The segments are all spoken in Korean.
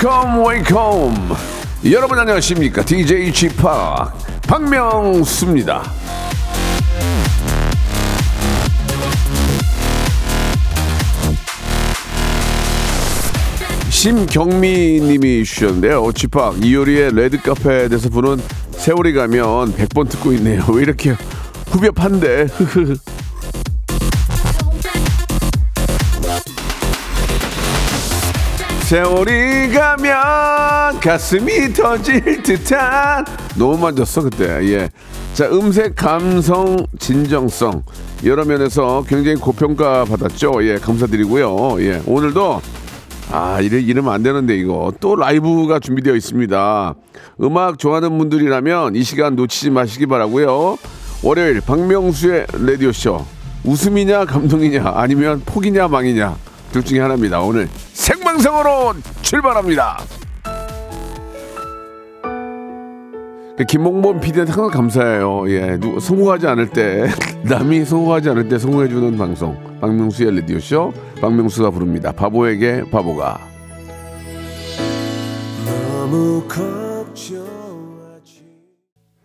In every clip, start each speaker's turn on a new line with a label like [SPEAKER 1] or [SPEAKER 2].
[SPEAKER 1] Welcome, welcome. 여러분 안녕하십니까? DJ Chip 박명수입니다. 심경미님이 주셨는데요. 지팍 이효리의 레드카페에 대해서 부른 세월이 가면 100번 듣고 있네요. 왜 이렇게 후벼 판데? 세월이 가면 가슴이 터질 듯한 너무 만졌어 그때 예. 자 음색 감성 진정성 여러 면에서 굉장히 고평가 받았죠 예 감사드리고요 예 오늘도 아, 이래, 이러면 안 되는데, 이거. 또 라이브가 준비되어 있습니다. 음악 좋아하는 분들이라면 이 시간 놓치지 마시기 바라고요 월요일, 박명수의 라디오 쇼. 웃음이냐, 감동이냐, 아니면 폭이냐, 망이냐. 둘 중에 하나입니다. 오늘 생 방송으로 출발합니다. 그 김홍범 PD한테 항상 감사해요. 예, 누, 성공하지 않을 때, 남이 성공하지 않을 때 성공해주는 방송. 박명수의 라디오 쇼. 박명수가 부릅니다. 바보에게 바보가.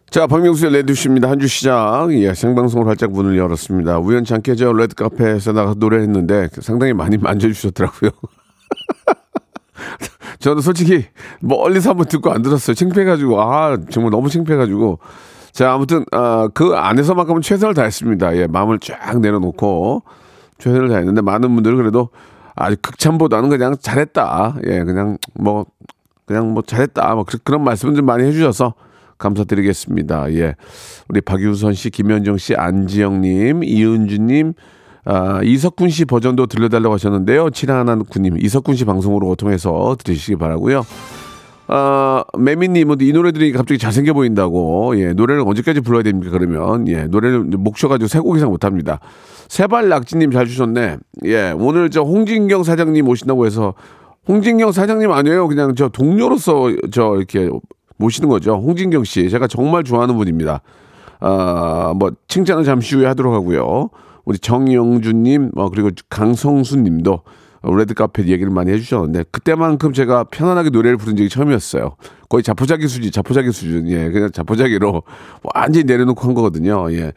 [SPEAKER 1] 자, 박명수의 레디오쇼입니다. 한 주 시작. 예, 생방송을 활짝 문을 열었습니다. 우연치 않게 저 레드카페에서 나가서 노래했는데 상당히 많이 만져주셨더라고요. 저는 솔직히 멀리서 한번 듣고 안 들었어요. 창피해가지고 아 정말 너무 창피해가지고 자 아무튼 아, 그 안에서만큼은 최선을 다했습니다. 예 마음을 쫙 내려놓고 최선을 다했는데 많은 분들은 그래도 아주 극찬보다는 그냥 잘했다. 예 그냥 뭐 그냥 뭐 잘했다. 뭐 그런 말씀을 좀 많이 해주셔서 감사드리겠습니다. 예 우리 박유선 씨, 김현정 씨, 안지영님, 이은주님. 아, 이석군 씨 버전도 들려달라고 하셨는데요. 칠하나 군님, 이석군 씨 방송으로 통해서 들으시기 바라고요. 아, 매미님은 이 노래들이 갑자기 잘생겨 보인다고. 예, 노래를 언제까지 불러야 됩니까? 그러면 예, 노래를 목 쉬어가지고 세 곡 이상 못합니다. 세발 낙지님 잘 주셨네. 예, 오늘 저 홍진경 사장님 오신다고 해서 홍진경 사장님 아니에요. 그냥 저 동료로서 저 이렇게 모시는 거죠. 홍진경 씨, 제가 정말 좋아하는 분입니다. 아, 뭐 칭찬은 잠시 후에 하도록 하고요. 우리 정영준님, 어, 그리고 강성수님도 레드카펫 얘기를 많이 해주셨는데 그때만큼 제가 편안하게 노래를 부른 적이 처음이었어요. 거의 자포자기 수준, 자포자기 수준, 예, 그냥 자포자기로 완전히 내려놓고 한 거거든요. 예,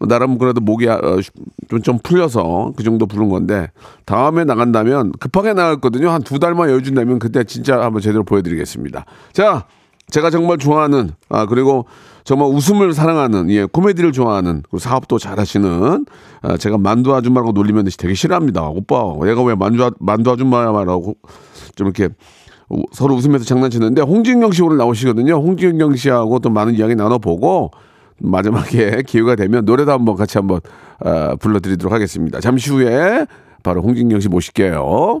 [SPEAKER 1] 뭐 나름 그래도 목이 어, 좀, 좀 풀려서 그 정도 부른 건데 다음에 나간다면 급하게 나갔거든요. 한 두 달만 여유 준다면 그때 진짜 한번 제대로 보여드리겠습니다. 자, 제가 정말 좋아하는 아 그리고 정말 웃음을 사랑하는 예 코미디를 좋아하는 그리고 사업도 잘하시는 아, 제가 만두 아줌마라고 놀리면 되게 싫어합니다. 오빠 얘가 왜 만두 아, 만두 아줌마야말하고 좀 이렇게 서로 웃으면서 장난치는데 홍진경 씨 오늘 나오시거든요. 홍진경 씨하고 또 많은 이야기 나눠보고 마지막에 기회가 되면 노래도 한번 같이 한번 어, 불러드리도록 하겠습니다. 잠시 후에 바로 홍진경 씨 모실게요.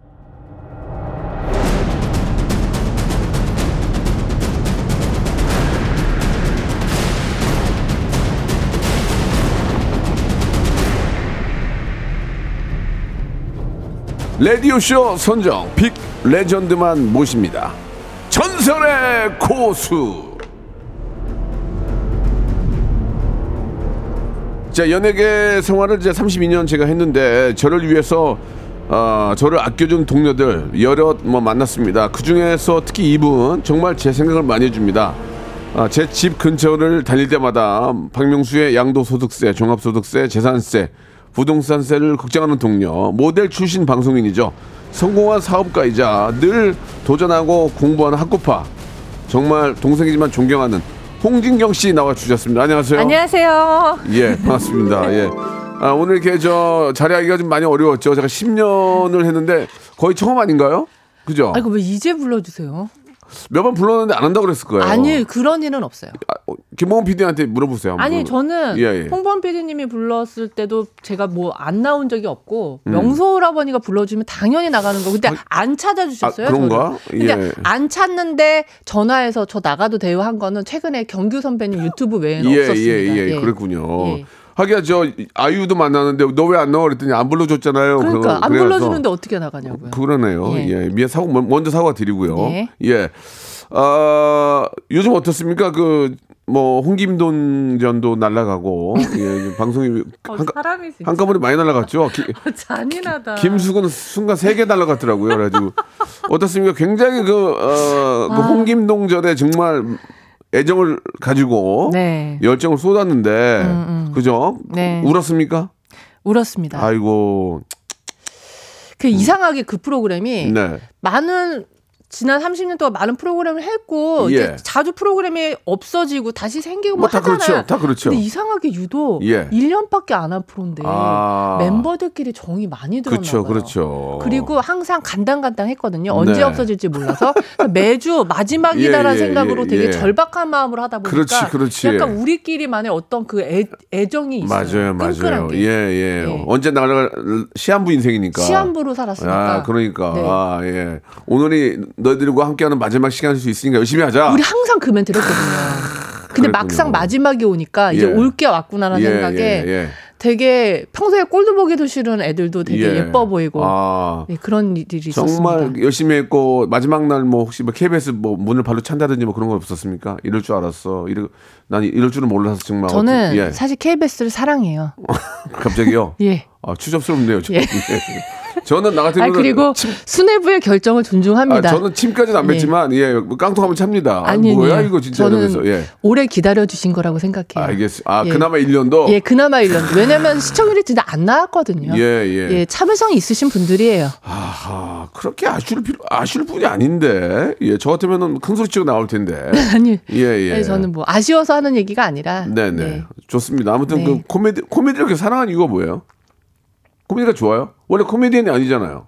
[SPEAKER 1] 라디오쇼 선정 빅 레전드만 모십니다. 전설의 고수. 자 연예계 생활을 이제 32년 제가 했는데 저를 위해서 어, 저를 아껴준 동료들 여럿 뭐 만났습니다. 그 중에서 특히 이분 정말 제 생각을 많이 해줍니다. 아, 제 집 근처를 다닐 때마다 박명수의 양도소득세, 종합소득세, 재산세, 부동산세를 걱정하는 동료, 모델 출신 방송인이죠. 성공한 사업가이자 늘 도전하고 공부하는 학구파. 정말 동생이지만 존경하는 홍진경 씨 나와 주셨습니다. 안녕하세요.
[SPEAKER 2] 안녕하세요.
[SPEAKER 1] 예, 반갑습니다. 예. 아, 오늘 이렇게 저 자리하기가 좀 많이 어려웠죠. 제가 10년을 했는데 거의 처음 아닌가요? 그죠?
[SPEAKER 2] 아이고 왜 이제 불러주세요?
[SPEAKER 1] 몇 번 불렀는데 안 한다고 그랬을 거예요.
[SPEAKER 2] 아니 그런 일은 없어요.
[SPEAKER 1] 아, 어, 김홍원 PD한테 물어보세요.
[SPEAKER 2] 아니 저는
[SPEAKER 1] 예, 예.
[SPEAKER 2] 홍범 PD님이 불렀을 때도 제가 뭐 안 나온 적이 없고
[SPEAKER 1] 음.
[SPEAKER 2] 명소라버니가 불러주면 당연히 나가는 거. 근데 안 찾아주셨어요.
[SPEAKER 1] 아, 그런가?
[SPEAKER 2] 저를. 근데
[SPEAKER 1] 예.
[SPEAKER 2] 안 찾는데 전화해서 저 나가도 돼요 한 거는 최근에 경규 선배님 유튜브 외에는
[SPEAKER 1] 예,
[SPEAKER 2] 없었습니다.
[SPEAKER 1] 예, 예, 그랬군요.
[SPEAKER 2] 예.
[SPEAKER 1] 하기야 저 아이유도 만나는데 너 왜 안 나와 그랬더니 안 불러줬잖아요.
[SPEAKER 2] 그러니까
[SPEAKER 1] 그거-
[SPEAKER 2] 안
[SPEAKER 1] 그래서
[SPEAKER 2] 불러주는데 어떻게 나가냐고요.
[SPEAKER 1] 그러네요.
[SPEAKER 2] 예.
[SPEAKER 1] 예. 미안 사고 먼- 먼저 사과 드리고요.
[SPEAKER 2] 네.
[SPEAKER 1] 예. 아, 요즘 어떻습니까? 그 뭐 홍김돈 전도 날라가고 예, 방송이 한,
[SPEAKER 2] 어, 진짜
[SPEAKER 1] 한꺼번에 많이 날라갔죠. 기-
[SPEAKER 2] 잔인하다.
[SPEAKER 1] 김숙은 순간 세 개 날라갔더라고요. 그래가지고 어떻습니까? 굉장히 그, 어, 그
[SPEAKER 2] 아.
[SPEAKER 1] 홍김동 전에 정말 애정을 가지고
[SPEAKER 2] 네.
[SPEAKER 1] 열정을 쏟았는데 그죠?
[SPEAKER 2] 네.
[SPEAKER 1] 울었습니까?
[SPEAKER 2] 울었습니다.
[SPEAKER 1] 아이고
[SPEAKER 2] 그 이상하게 그 프로그램이
[SPEAKER 1] 네.
[SPEAKER 2] 많은 지난 30년 동안 많은 프로그램을 했고
[SPEAKER 1] 예.
[SPEAKER 2] 이제 자주 프로그램이 없어지고 다시 생기고
[SPEAKER 1] 뭐뭐다
[SPEAKER 2] 하잖아요.
[SPEAKER 1] 그렇죠. 다 그렇죠.
[SPEAKER 2] 근데 이상하게 유독
[SPEAKER 1] 예.
[SPEAKER 2] 1년밖에 안 한 프로인데
[SPEAKER 1] 아.
[SPEAKER 2] 멤버들끼리 정이 많이 들었나
[SPEAKER 1] 그렇죠,
[SPEAKER 2] 봐요.
[SPEAKER 1] 그렇죠.
[SPEAKER 2] 그리고 항상 간당간당했거든요. 언제
[SPEAKER 1] 네.
[SPEAKER 2] 없어질지 몰라서 매주 마지막이다라는
[SPEAKER 1] 예, 예,
[SPEAKER 2] 생각으로
[SPEAKER 1] 예,
[SPEAKER 2] 되게
[SPEAKER 1] 예.
[SPEAKER 2] 절박한 마음으로 하다 보니까
[SPEAKER 1] 그렇지, 그렇지.
[SPEAKER 2] 약간 우리끼리만의 어떤 그 애, 애정이 있어요.
[SPEAKER 1] 맞아요, 맞아요. 예, 예,
[SPEAKER 2] 예.
[SPEAKER 1] 언제 나갈 시한부 인생이니까.
[SPEAKER 2] 시한부로 살았으니까.
[SPEAKER 1] 아, 그러니까.
[SPEAKER 2] 네.
[SPEAKER 1] 아, 예. 오늘이 너희들과 함께하는 마지막 시간일 수 있으니까 열심히 하자.
[SPEAKER 2] 우리 항상 그 멘트를 했거든요. 근데
[SPEAKER 1] 그랬군요.
[SPEAKER 2] 막상 마지막이 오니까 이제
[SPEAKER 1] 예.
[SPEAKER 2] 올게 왔구나라는
[SPEAKER 1] 예,
[SPEAKER 2] 생각에
[SPEAKER 1] 예, 예.
[SPEAKER 2] 되게 평소에 꼴도 보기도 싫은 애들도 되게
[SPEAKER 1] 예.
[SPEAKER 2] 예. 뻐 보이고
[SPEAKER 1] 아.
[SPEAKER 2] 네, 그런 일이 있었습니다.
[SPEAKER 1] 정말 열심히 했고 마지막 날 뭐 혹시 뭐 KBS 뭐 문을 발로 찬다든지 뭐 그런 거 없었습니까? 이럴 줄 알았어. 이럴 난 이럴 줄은 몰라서 정말
[SPEAKER 2] 저는
[SPEAKER 1] 예.
[SPEAKER 2] 사실 KBS를 사랑해요.
[SPEAKER 1] 갑자기요.
[SPEAKER 2] 예.
[SPEAKER 1] 아, 추접스럽네요. 저.
[SPEAKER 2] 예.
[SPEAKER 1] 저는 나 같은
[SPEAKER 2] 아
[SPEAKER 1] 경우는
[SPEAKER 2] 그리고
[SPEAKER 1] 침,
[SPEAKER 2] 수뇌부의 결정을 존중합니다.
[SPEAKER 1] 아, 저는 침까지는 안
[SPEAKER 2] 예.
[SPEAKER 1] 맺지만 예, 뭐 깡통 한번 찹니다. 아,
[SPEAKER 2] 아니,
[SPEAKER 1] 뭐야 이거 진짜
[SPEAKER 2] 저는
[SPEAKER 1] 예.
[SPEAKER 2] 오래 기다려 주신 거라고 생각해요.
[SPEAKER 1] 알겠어. 아,
[SPEAKER 2] 예.
[SPEAKER 1] 그나마 1년도
[SPEAKER 2] 예, 그나마 1년. 왜냐면 시청률이 진짜 안 나왔거든요.
[SPEAKER 1] 예, 예.
[SPEAKER 2] 참을성이 있으신 분들이에요.
[SPEAKER 1] 아하, 그렇게 아쉬울 필요 아쉬울 분이 아닌데. 예, 저 같으면은 큰 소리 치고 나올 텐데.
[SPEAKER 2] 아니,
[SPEAKER 1] 예, 예.
[SPEAKER 2] 아니, 저는 뭐 아쉬워서 하는 얘기가 아니라
[SPEAKER 1] 네, 네. 좋습니다. 아무튼
[SPEAKER 2] 네.
[SPEAKER 1] 그 코미디 코미디를 이렇게 사랑하는 이유가 뭐예요? 코미디가 좋아요? 원래 코미디언이 아니잖아요.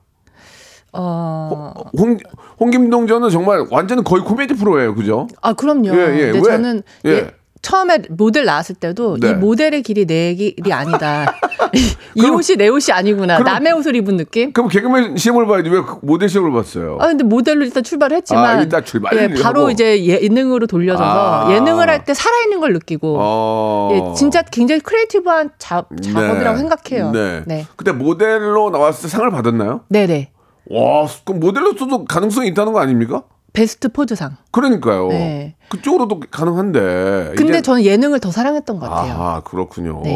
[SPEAKER 2] 어,
[SPEAKER 1] 홍 홍 김동전은 정말 완전히 거의 코미디 프로예요, 그죠?
[SPEAKER 2] 아 그럼요.
[SPEAKER 1] 예, 예.
[SPEAKER 2] 근데
[SPEAKER 1] 왜?
[SPEAKER 2] 저는
[SPEAKER 1] 예.
[SPEAKER 2] 예, 처음에 모델 나왔을 때도
[SPEAKER 1] 네.
[SPEAKER 2] 이 모델의 길이 내 길이 아니다. 이 옷이 내 옷이 아니구나.
[SPEAKER 1] 그럼-
[SPEAKER 2] 남의 옷을 입은 느낌.
[SPEAKER 1] 그럼 개그맨 시험을 봐야지 왜 모델 시험을 봤어요?
[SPEAKER 2] 아 근데 모델로 일단 출발을 했지만
[SPEAKER 1] 아, 일단 출발.
[SPEAKER 2] 예, 바로
[SPEAKER 1] 하고.
[SPEAKER 2] 이제 예능으로 돌려져서
[SPEAKER 1] 아.
[SPEAKER 2] 예능을 할 때 살아있는 걸 느끼고
[SPEAKER 1] 어.
[SPEAKER 2] 예, 진짜 굉장히 creative한 자, 작업이라고
[SPEAKER 1] 네.
[SPEAKER 2] 생각해요.
[SPEAKER 1] 네.
[SPEAKER 2] 네.
[SPEAKER 1] 그때 모델로 나왔을 때 상을 받았나요?
[SPEAKER 2] 네네.
[SPEAKER 1] 와, 그럼 모델로서도 가능성이 있다는 거 아닙니까?
[SPEAKER 2] best pose상.
[SPEAKER 1] 그러니까요.
[SPEAKER 2] 네.
[SPEAKER 1] 그쪽으로도 가능한데.
[SPEAKER 2] 근데
[SPEAKER 1] 이제-
[SPEAKER 2] 저는 예능을 더 사랑했던 것 같아요.
[SPEAKER 1] 아, 그렇군요.
[SPEAKER 2] 네.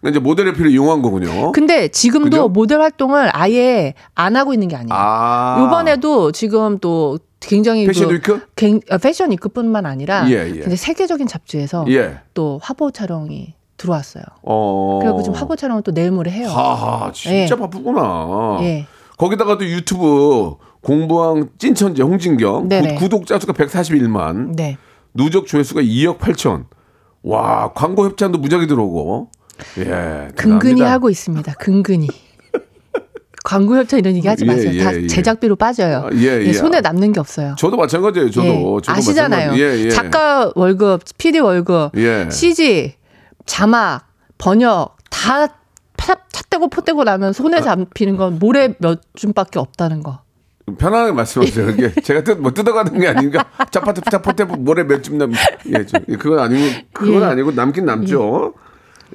[SPEAKER 1] 그러니까 이제 모델의 피를 이용한 거군요.
[SPEAKER 2] 근데 지금도
[SPEAKER 1] 그죠?
[SPEAKER 2] 모델 활동을 아예 안 하고 있는 게 아니에요.
[SPEAKER 1] 아.
[SPEAKER 2] 이번에도 지금 또 굉장히
[SPEAKER 1] 패션
[SPEAKER 2] 그
[SPEAKER 1] 위크?
[SPEAKER 2] 갱- 어, 패션 위크뿐만 아니라
[SPEAKER 1] 예, 예.
[SPEAKER 2] 세계적인 잡지에서
[SPEAKER 1] 예.
[SPEAKER 2] 또 화보 촬영이 들어왔어요.
[SPEAKER 1] 어.
[SPEAKER 2] 그리고 지금 화보 촬영을 또 내일 모레 해요.
[SPEAKER 1] 하하, 진짜
[SPEAKER 2] 예.
[SPEAKER 1] 바쁘구나.
[SPEAKER 2] 예.
[SPEAKER 1] 거기다가 또 유튜브 공부왕 찐천재 홍진경
[SPEAKER 2] 네네.
[SPEAKER 1] 구, 독자 수가 141만,
[SPEAKER 2] 네.
[SPEAKER 1] 누적 조회수가 2억 8천. 와, 광고 협찬도 무작위 들어오고. 예.
[SPEAKER 2] 근근히. 하고 있습니다. 근근히. 광고 협찬 이런 얘기 하지
[SPEAKER 1] 예,
[SPEAKER 2] 마세요.
[SPEAKER 1] 예,
[SPEAKER 2] 다
[SPEAKER 1] 예.
[SPEAKER 2] 제작비로 빠져요.
[SPEAKER 1] 아, 예, 예.
[SPEAKER 2] 손에 남는 게 없어요.
[SPEAKER 1] 저도 마찬가지예요. 저도.
[SPEAKER 2] 예.
[SPEAKER 1] 저도
[SPEAKER 2] 아시잖아요.
[SPEAKER 1] 마찬가지. 예, 예.
[SPEAKER 2] 작가 월급, PD 월급,
[SPEAKER 1] 예.
[SPEAKER 2] CG, 자막, 번역 다 차, 떼고 포 떼고 나면 손에 잡히는 건 모래 몇 줌밖에 없다는 거.
[SPEAKER 1] 편안하게 말씀하세요. 이게 제가 뜯, 뭐 뜯어가는 게 아닌가. 짜파트 짜파트 모래 몇 줌 남. 예, 좀, 그건 아니고 그건
[SPEAKER 2] 예.
[SPEAKER 1] 아니고 남긴 남죠.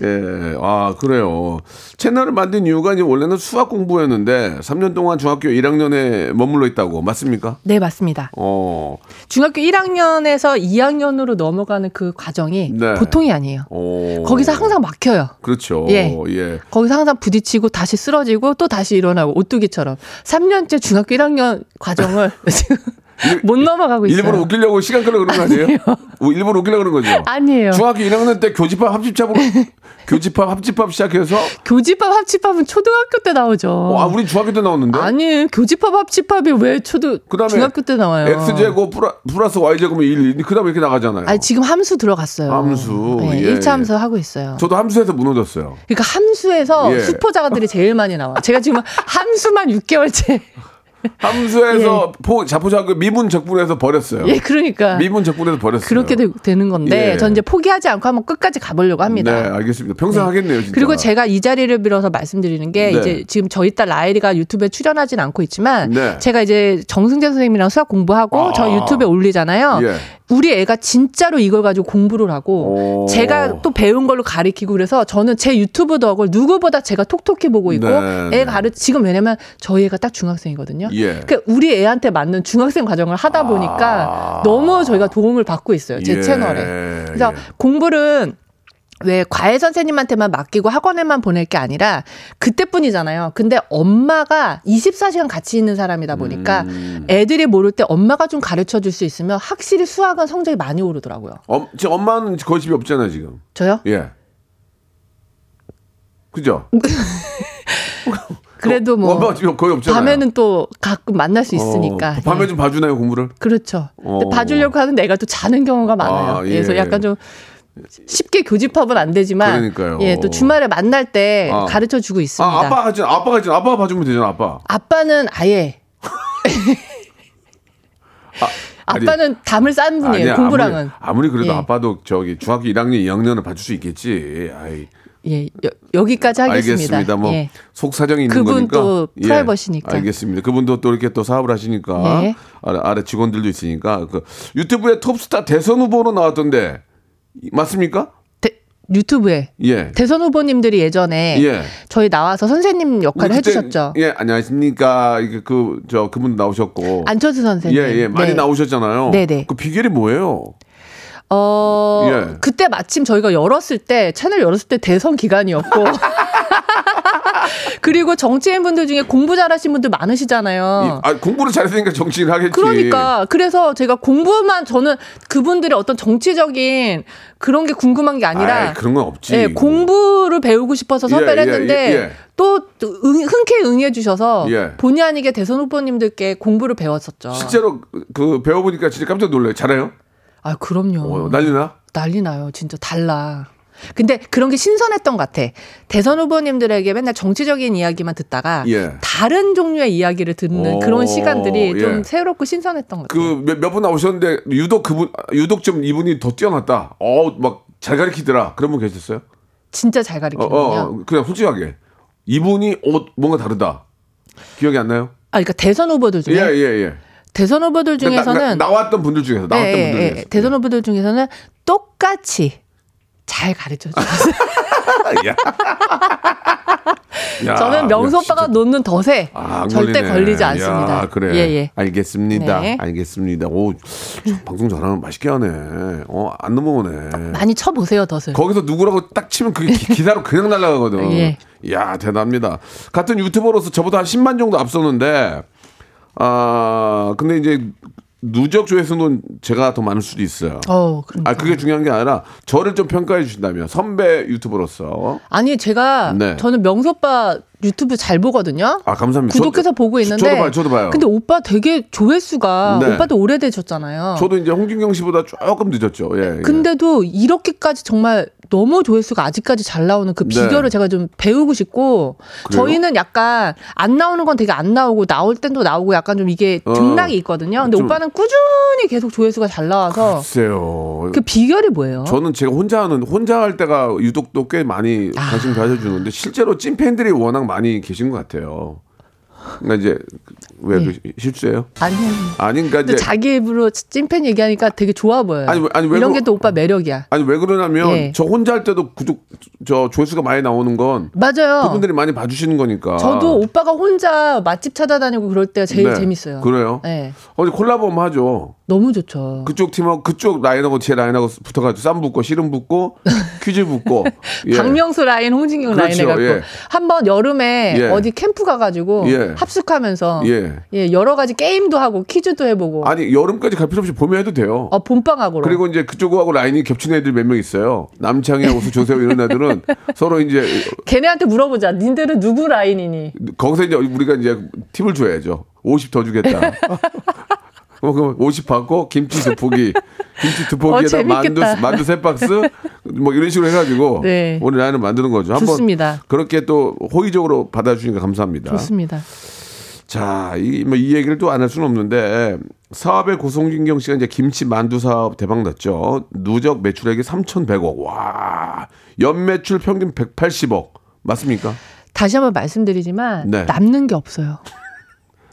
[SPEAKER 1] 예, 아 그래요. 채널을 만든 이유가 이제 원래는 수학 공부였는데 3년 동안 중학교 1학년에 머물러 있다고 맞습니까?
[SPEAKER 2] 네, 맞습니다.
[SPEAKER 1] 어,
[SPEAKER 2] 중학교 1학년에서 2학년으로 넘어가는 그 과정이
[SPEAKER 1] 네.
[SPEAKER 2] 보통이 아니에요.
[SPEAKER 1] 어.
[SPEAKER 2] 거기서 항상 막혀요.
[SPEAKER 1] 그렇죠.
[SPEAKER 2] 예.
[SPEAKER 1] 예.
[SPEAKER 2] 거기서 항상 부딪히고 다시 쓰러지고 또 다시 일어나고 오뚜기처럼 3년째 중학교 1학년 과정을 지금 못 넘어가고 있어요.
[SPEAKER 1] 일부러 웃기려고 시간 끌려 그런 거 아니에요? 우- 일부러 웃기려고 그런 거죠.
[SPEAKER 2] 아니에요.
[SPEAKER 1] 중학교 1학년 때 교집합 합집합으로 교집합 합집합 시작해서
[SPEAKER 2] 교집합 합집합은 초등학교 때 나오죠.
[SPEAKER 1] 어, 아 우리 중학교 때 나왔는데
[SPEAKER 2] 아니 교집합 합집합이 왜 초등
[SPEAKER 1] 그다음에
[SPEAKER 2] 중학교 때 나와요?
[SPEAKER 1] x 제곱 플러스 y 제곱은 1, 그다음에 이렇게 나가잖아요.
[SPEAKER 2] 아니 지금 함수 들어갔어요.
[SPEAKER 1] 함수,
[SPEAKER 2] 네,
[SPEAKER 1] 예,
[SPEAKER 2] 1차 함수 하고 있어요.
[SPEAKER 1] 저도 함수에서 무너졌어요.
[SPEAKER 2] 그러니까 함수에서
[SPEAKER 1] 예.
[SPEAKER 2] 수포자가들이 제일 많이 나와. 제가 지금 함수만 6개월째
[SPEAKER 1] 함수에서 포, 자포자기 미문 적분해서 버렸어요.
[SPEAKER 2] 예, 그러니까
[SPEAKER 1] 미문 적분해서 버렸어요.
[SPEAKER 2] 그렇게 되, 는 건데
[SPEAKER 1] 예.
[SPEAKER 2] 전 이제 포기하지 않고 한번 끝까지 가보려고 합니다.
[SPEAKER 1] 네, 알겠습니다. 평생
[SPEAKER 2] 네.
[SPEAKER 1] 하겠네요, 진짜.
[SPEAKER 2] 그리고 제가 이 자리를 빌어서 말씀드리는 게
[SPEAKER 1] 네.
[SPEAKER 2] 이제 지금 저희 딸 라엘이가 유튜브에 출연하진 않고 있지만
[SPEAKER 1] 네.
[SPEAKER 2] 제가 이제 정승재 선생님이랑 수학 공부하고
[SPEAKER 1] 아.
[SPEAKER 2] 저 유튜브에 올리잖아요.
[SPEAKER 1] 예.
[SPEAKER 2] 우리 애가 진짜로 이걸 가지고 공부를 하고
[SPEAKER 1] 오.
[SPEAKER 2] 제가 또 배운 걸로 가리키고 그래서 저는 제 유튜브 덕을 누구보다 제가 톡톡히 보고 있고
[SPEAKER 1] 네, 네.
[SPEAKER 2] 애 가르 지금 왜냐면 저희 애가 딱 중학생이거든요.
[SPEAKER 1] 예.
[SPEAKER 2] 그러니까 우리 애한테 맞는 중학생 과정을 하다 보니까 너무 저희가 도움을 받고 있어요. 제
[SPEAKER 1] 예,
[SPEAKER 2] 채널에. 그래서
[SPEAKER 1] 예.
[SPEAKER 2] 공부를 왜 과외 선생님한테만 맡기고 학원에만 보낼 게 아니라 그때뿐이잖아요. 근데 엄마가 24시간 같이 있는 사람이다 보니까
[SPEAKER 1] 음.
[SPEAKER 2] 애들이 모를 때 엄마가 좀 가르쳐 줄 수 있으면 확실히 수학은 성적이 많이 오르더라고요.
[SPEAKER 1] 엄, 지금 엄마는 거의 집에 없잖아요, 지금.
[SPEAKER 2] 저요?
[SPEAKER 1] 예. 그죠?
[SPEAKER 2] 그래도 뭐
[SPEAKER 1] 엄마 집에 거의 없잖아요.
[SPEAKER 2] 밤에는 또 가끔 만날 수 있으니까.
[SPEAKER 1] 어, 밤에
[SPEAKER 2] 예.
[SPEAKER 1] 좀 봐주나요, 공부를?
[SPEAKER 2] 그렇죠.
[SPEAKER 1] 어.
[SPEAKER 2] 봐주려고 하는데 애가 또 자는 경우가 많아요.
[SPEAKER 1] 아, 예.
[SPEAKER 2] 그래서 약간 좀 쉽게 교집합은 안 되지만
[SPEAKER 1] 그러니까요.
[SPEAKER 2] 예, 또 주말에 만날 때
[SPEAKER 1] 아.
[SPEAKER 2] 가르쳐 주고 있습니다.
[SPEAKER 1] 아, 아빠 하지, 아빠가 하지, 아빠가 봐주면 되잖아, 아빠.
[SPEAKER 2] 아빠는 아예
[SPEAKER 1] 아니,
[SPEAKER 2] 아빠는 담을 싼 분이에요.
[SPEAKER 1] 아니야,
[SPEAKER 2] 공부랑은.
[SPEAKER 1] 아무리, 아무리 그래도
[SPEAKER 2] 예.
[SPEAKER 1] 아빠도 저기 중학교 1학년, 2학년은 봐줄 수 있겠지. 아이,
[SPEAKER 2] 예, 여, 기까지 하겠습니다.
[SPEAKER 1] 알겠습니다. 뭐
[SPEAKER 2] 예.
[SPEAKER 1] 속사정이 있는
[SPEAKER 2] 그분
[SPEAKER 1] 거니까.
[SPEAKER 2] 또
[SPEAKER 1] 예,
[SPEAKER 2] 프라이버시니까.
[SPEAKER 1] 알겠습니다. 그분도 또 이렇게 또 사업을 하시니까
[SPEAKER 2] 예.
[SPEAKER 1] 아래, 아래 직원들도 있으니까 그 유튜브에 톱스타 대선 후보로 나왔던데 이- 맞습니까?
[SPEAKER 2] 대- 유튜브에
[SPEAKER 1] 예.
[SPEAKER 2] 대선 후보님들이 예전에
[SPEAKER 1] 예.
[SPEAKER 2] 저희 나와서 선생님 역할을
[SPEAKER 1] 그때-
[SPEAKER 2] 해주셨죠.
[SPEAKER 1] 예, 안녕하십니까. 그 저 그분 나오셨고.
[SPEAKER 2] 안철수 선생님.
[SPEAKER 1] 예, 예, 많이
[SPEAKER 2] 네.
[SPEAKER 1] 나오셨잖아요.
[SPEAKER 2] 네 네.
[SPEAKER 1] 그 비결이 뭐예요?
[SPEAKER 2] 어,
[SPEAKER 1] 예.
[SPEAKER 2] 그때 마침 저희가 열었을 때, 채널 열었을 때 대선 기간이었고. 그리고 정치인 분들 중에 공부 잘하신 분들 많으시잖아요.
[SPEAKER 1] 이- 아, 공부를 잘했으니까 정치인 하겠지.
[SPEAKER 2] 그러니까 그래서 제가 공부만 저는 그분들의 어떤 정치적인 그런 게 궁금한 게 아니라
[SPEAKER 1] 아이, 그런 건 없지.
[SPEAKER 2] 예, 공부를 배우고 싶어서
[SPEAKER 1] 예, 예,
[SPEAKER 2] 했는데
[SPEAKER 1] 예, 예.
[SPEAKER 2] 또 응, 흔쾌히 응해 주셔서
[SPEAKER 1] 예.
[SPEAKER 2] 본의 아니게 대선 후보님들께 공부를 배웠었죠.
[SPEAKER 1] 실제로 그- 그 배워보니까 진짜 깜짝 놀라요. 잘해요?
[SPEAKER 2] 아 그럼요.
[SPEAKER 1] 어, 난리나?
[SPEAKER 2] 난리 나요. 진짜 달라. 근데 그런 게 신선했던 것 같아. 대선 후보님들에게 맨날 정치적인 이야기만 듣다가
[SPEAKER 1] 예.
[SPEAKER 2] 다른 종류의 이야기를 듣는
[SPEAKER 1] 오,
[SPEAKER 2] 그런 시간들이 좀
[SPEAKER 1] 예.
[SPEAKER 2] 새롭고 신선했던 것 같아요.
[SPEAKER 1] 그 몇 분 나오셨는데 유독 그분 유독 좀 이분이 더 뛰어났다. 어, 막 잘 가르치더라. 그런 분 계셨어요?
[SPEAKER 2] 진짜 잘
[SPEAKER 1] 어,
[SPEAKER 2] 가르치거든요.
[SPEAKER 1] 어, 어, 그냥 솔직하게 이분이 어, 뭔가 다르다. 기억이 안 나요?
[SPEAKER 2] 아, 그러니까 대선 후보들 중에
[SPEAKER 1] 예, 예, 예.
[SPEAKER 2] 대선 후보들
[SPEAKER 1] 그러니까 나-
[SPEAKER 2] 중에서는
[SPEAKER 1] 나, 나 왔던 분들 중에서 나왔던
[SPEAKER 2] 예,
[SPEAKER 1] 분들
[SPEAKER 2] 예,
[SPEAKER 1] 중에서.
[SPEAKER 2] 예. 대선 후보들 중에서는 똑같이 잘 가르쳐 주셨어요.
[SPEAKER 1] 야. 야,
[SPEAKER 2] 저는 명수
[SPEAKER 1] 야,
[SPEAKER 2] 오빠가. 놓는 덫에
[SPEAKER 1] 아, 안
[SPEAKER 2] 절대
[SPEAKER 1] 걸리네.
[SPEAKER 2] 걸리지 않습니다.
[SPEAKER 1] 야, 그래.
[SPEAKER 2] 예, 예.
[SPEAKER 1] 알겠습니다.
[SPEAKER 2] 네.
[SPEAKER 1] 알겠습니다. 오, 저 방송 잘하면 맛있게 하네. 어, 안 넘어오네.
[SPEAKER 2] 많이 쳐보세요 덫을.
[SPEAKER 1] 거기서 누구라고 딱 치면 그게 기, 기사로 그냥 날아가거든.
[SPEAKER 2] 예.
[SPEAKER 1] 이야, 대단합니다. 같은 유튜버로서 저보다 한 10만 정도 앞섰는데, 아, 근데 이제 누적 조회수는 제가 더 많을 수도 있어요.
[SPEAKER 2] 어, 그러니까.
[SPEAKER 1] 아, 그게 중요한 게 아니라 저를 좀 평가해 주신다면 선배 유튜버로서.
[SPEAKER 2] 아니 제가
[SPEAKER 1] 네.
[SPEAKER 2] 저는 명수 오빠 유튜브 잘 보거든요.
[SPEAKER 1] 아, 감사합니다.
[SPEAKER 2] 구독해서
[SPEAKER 1] 저-
[SPEAKER 2] 보고 있는데.
[SPEAKER 1] 저도 봐요, 저도 봐요.
[SPEAKER 2] 근데 오빠 되게 조회수가
[SPEAKER 1] 네.
[SPEAKER 2] 오빠도 오래되셨잖아요.
[SPEAKER 1] 저도 이제 홍진경 씨보다 조금 늦었죠. 예. 예.
[SPEAKER 2] 근데도 이렇게까지 정말 너무 조회수가 아직까지 잘 나오는 그
[SPEAKER 1] 네.
[SPEAKER 2] 비결을 제가 좀 배우고 싶고
[SPEAKER 1] 그래요?
[SPEAKER 2] 저희는 약간 안 나오는 건 되게 안 나오고 나올 땐 또 나오고 약간 좀 이게
[SPEAKER 1] 어.
[SPEAKER 2] 등락이 있거든요. 근데
[SPEAKER 1] 좀-
[SPEAKER 2] 오빠는 꾸준히 계속 조회수가 잘 나와서
[SPEAKER 1] 글쎄요.
[SPEAKER 2] 그 비결이 뭐예요?
[SPEAKER 1] 저는 제가 혼자 하는 혼자 할 때가 유독 또 꽤 많이
[SPEAKER 2] 아.
[SPEAKER 1] 관심 가져주는데 실제로 찐팬들이 워낙 많이 계신 것 같아요. 그러니까 이제 왜그 실수예요?
[SPEAKER 2] 아니
[SPEAKER 1] 아니 그러니까
[SPEAKER 2] 근데
[SPEAKER 1] 이제
[SPEAKER 2] 자기 입으로 찐팬 얘기하니까 되게 좋아 보여요.
[SPEAKER 1] 아니, 왜- 아니, 왜
[SPEAKER 2] 이런
[SPEAKER 1] 그러-
[SPEAKER 2] 게또 오빠 매력이야.
[SPEAKER 1] 아니 왜 그러냐면
[SPEAKER 2] 예.
[SPEAKER 1] 저 혼자 할 때도 구독 저 조회수가 많이 나오는 건
[SPEAKER 2] 맞아요.
[SPEAKER 1] 그분들이 많이 봐주시는 거니까.
[SPEAKER 2] 저도 오빠가 혼자 맛집 찾아다니고 그럴 때가 제일
[SPEAKER 1] 네.
[SPEAKER 2] 재밌어요.
[SPEAKER 1] 그래요?
[SPEAKER 2] 네.
[SPEAKER 1] 어디 콜라보 한번 하죠.
[SPEAKER 2] 너무 좋죠.
[SPEAKER 1] 그쪽 팀하고 그쪽 라인하고 제 라인하고 붙어가지고 쌈 붙고 씨름 붙고 퀴즈 붙고. 예.
[SPEAKER 2] 박명수 라인, 홍진경 라인
[SPEAKER 1] 그렇죠,
[SPEAKER 2] 해갖고
[SPEAKER 1] 예.
[SPEAKER 2] 한번 여름에
[SPEAKER 1] 예.
[SPEAKER 2] 어디 캠프 가가지고
[SPEAKER 1] 예.
[SPEAKER 2] 합숙하면서
[SPEAKER 1] 예.
[SPEAKER 2] 예, 여러 가지 게임도 하고 퀴즈도 해보고
[SPEAKER 1] 아니 여름까지 갈 필요 없이 봄에 해도 돼요.
[SPEAKER 2] 어, 봄방학으로
[SPEAKER 1] 그리고 이제 그쪽하고 라인이 겹친 애들 몇 명 있어요. 남창희하고 조세호 이런 애들은 서로 이제
[SPEAKER 2] 걔네한테 물어보자. 니들은 누구 라인이니?
[SPEAKER 1] 거기서 이제 우리가 이제 팁을 줘야죠. 50 더 주겠다. 어, 그럼 50 받고 김치 두 포기, 김치 두 포기에다
[SPEAKER 2] 어,
[SPEAKER 1] 만두. 만두 세 박스 뭐 이런 식으로 해가지고
[SPEAKER 2] 네.
[SPEAKER 1] 오늘 라인을 만드는 거죠. 한번
[SPEAKER 2] 좋습니다.
[SPEAKER 1] 그렇게 또 호의적으로 받아주니까 감사합니다.
[SPEAKER 2] 좋습니다.
[SPEAKER 1] 자, 이, 뭐, 이 얘기를 또 안 할 수는 없는데, 사업의 고성진경 씨가 이제 김치 만두 사업 대박 났죠. 누적 매출액이 3,100억. 와, 연매출 평균 180억. 맞습니까?
[SPEAKER 2] 다시 한번 말씀드리지만
[SPEAKER 1] 네.
[SPEAKER 2] 남는 게 없어요.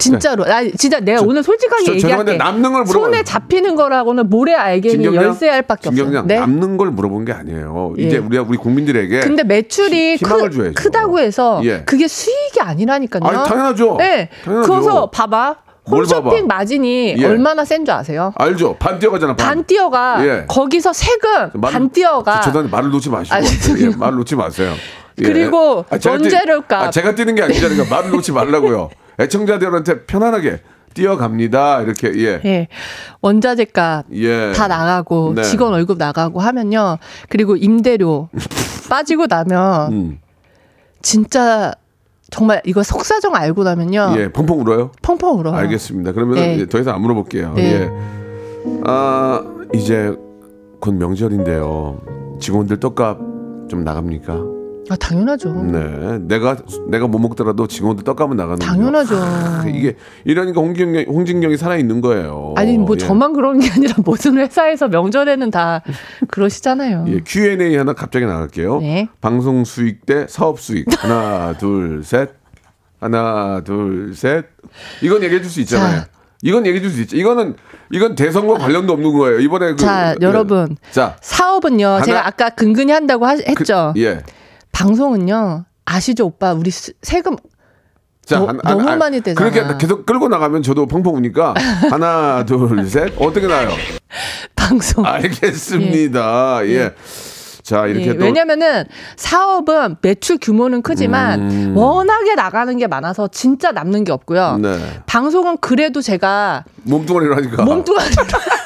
[SPEAKER 2] 진짜로. 나 진짜 내가 오늘 솔직하게
[SPEAKER 1] 저-
[SPEAKER 2] 얘기할게.
[SPEAKER 1] 남는 걸 물어봐요.
[SPEAKER 2] 손에 잡히는 거라고는 모래 알갱이? 열쇠 알밖에 없어요. 네.
[SPEAKER 1] 남는 걸 물어본 게 아니에요.
[SPEAKER 2] 예.
[SPEAKER 1] 이제 우리가 우리 국민들에게.
[SPEAKER 2] 근데 매출이 크. 크다고 해서
[SPEAKER 1] 예.
[SPEAKER 2] 그게 수익이 아니라니까요.
[SPEAKER 1] 아니, 당연하죠.
[SPEAKER 2] 네.
[SPEAKER 1] 당연하죠.
[SPEAKER 2] 그래서 봐봐.
[SPEAKER 1] 뭘
[SPEAKER 2] 홈쇼핑? 마진이
[SPEAKER 1] 예.
[SPEAKER 2] 얼마나 센 줄 아세요?
[SPEAKER 1] 알죠? 반 뛰어가잖아, 반.
[SPEAKER 2] 반 띄어가
[SPEAKER 1] 예.
[SPEAKER 2] 거기서 세금
[SPEAKER 1] 말을-
[SPEAKER 2] 반 띄어가
[SPEAKER 1] 죄송한데 말을 놓지 마시고.
[SPEAKER 2] 아.
[SPEAKER 1] 예, 말을 놓지 마세요. 예.
[SPEAKER 2] 그리고
[SPEAKER 1] 뛰-
[SPEAKER 2] 원재료값.
[SPEAKER 1] 아, 제가 뛰는 게 아니잖아요. 말을 놓지 말라고요. 애청자들한테 편안하게 뛰어갑니다. 이렇게, 예.
[SPEAKER 2] 예. 원자재값
[SPEAKER 1] 예.
[SPEAKER 2] 다 나가고
[SPEAKER 1] 네.
[SPEAKER 2] 직원 월급 나가고 하면요. 그리고 임대료 빠지고 나면
[SPEAKER 1] 음.
[SPEAKER 2] 진짜 정말 이거 속사정 알고 나면요.
[SPEAKER 1] 예, 펑펑 울어요?
[SPEAKER 2] 펑펑 울어요.
[SPEAKER 1] 알겠습니다. 그러면
[SPEAKER 2] 네.
[SPEAKER 1] 은더 이상 안 물어볼게요.
[SPEAKER 2] 네.
[SPEAKER 1] 예. 아, 이제 곧 명절인데요. 직원들 떡값 좀 나갑니까?
[SPEAKER 2] 아, 당연하죠.
[SPEAKER 1] 네. 내가 내가 못 먹더라도 직원들 떡값은 나가는
[SPEAKER 2] 당연하죠.
[SPEAKER 1] 아, 이게 이러니까 홍진경 홍진경이 살아 있는 거예요.
[SPEAKER 2] 아니 뭐
[SPEAKER 1] 예.
[SPEAKER 2] 저만 그런 게 아니라 모든 회사에서 명절에는 다 그러시잖아요.
[SPEAKER 1] 예, Q&A 하나 갑자기 나갈게요.
[SPEAKER 2] 네.
[SPEAKER 1] 방송 수익 대 사업 수익. 하나, 둘, 셋. 하나, 둘, 셋. 이건 얘기해 줄 수 있잖아요.
[SPEAKER 2] 자.
[SPEAKER 1] 이건 얘기해 줄 수 있죠. 이거는 이건 대선과 관련도 없는 거예요. 이번에 그
[SPEAKER 2] 자,
[SPEAKER 1] 예.
[SPEAKER 2] 여러분.
[SPEAKER 1] 자,
[SPEAKER 2] 사업은요. 제가 아까 근근히 한다고 하-
[SPEAKER 1] 그,
[SPEAKER 2] 했죠.
[SPEAKER 1] 예.
[SPEAKER 2] 방송은요. 아시죠, 오빠? 우리 수- 세금
[SPEAKER 1] 자,
[SPEAKER 2] 너- 너무 많이 떼잖아.
[SPEAKER 1] 그렇게 계속 끌고 나가면 저도 펑펑 우니까 하나, 둘, 셋. 어떻게 나요?
[SPEAKER 2] 방송.
[SPEAKER 1] 알겠습니다. 예. 자, 이렇게
[SPEAKER 2] 예,
[SPEAKER 1] 또
[SPEAKER 2] 왜냐면은 사업은 매출 규모는 크지만
[SPEAKER 1] 음.
[SPEAKER 2] 워낙에 나가는 게 많아서 진짜 남는 게 없고요.
[SPEAKER 1] 네.
[SPEAKER 2] 방송은 그래도 제가
[SPEAKER 1] 몸뚱아리로 하니까
[SPEAKER 2] 몸뚱아리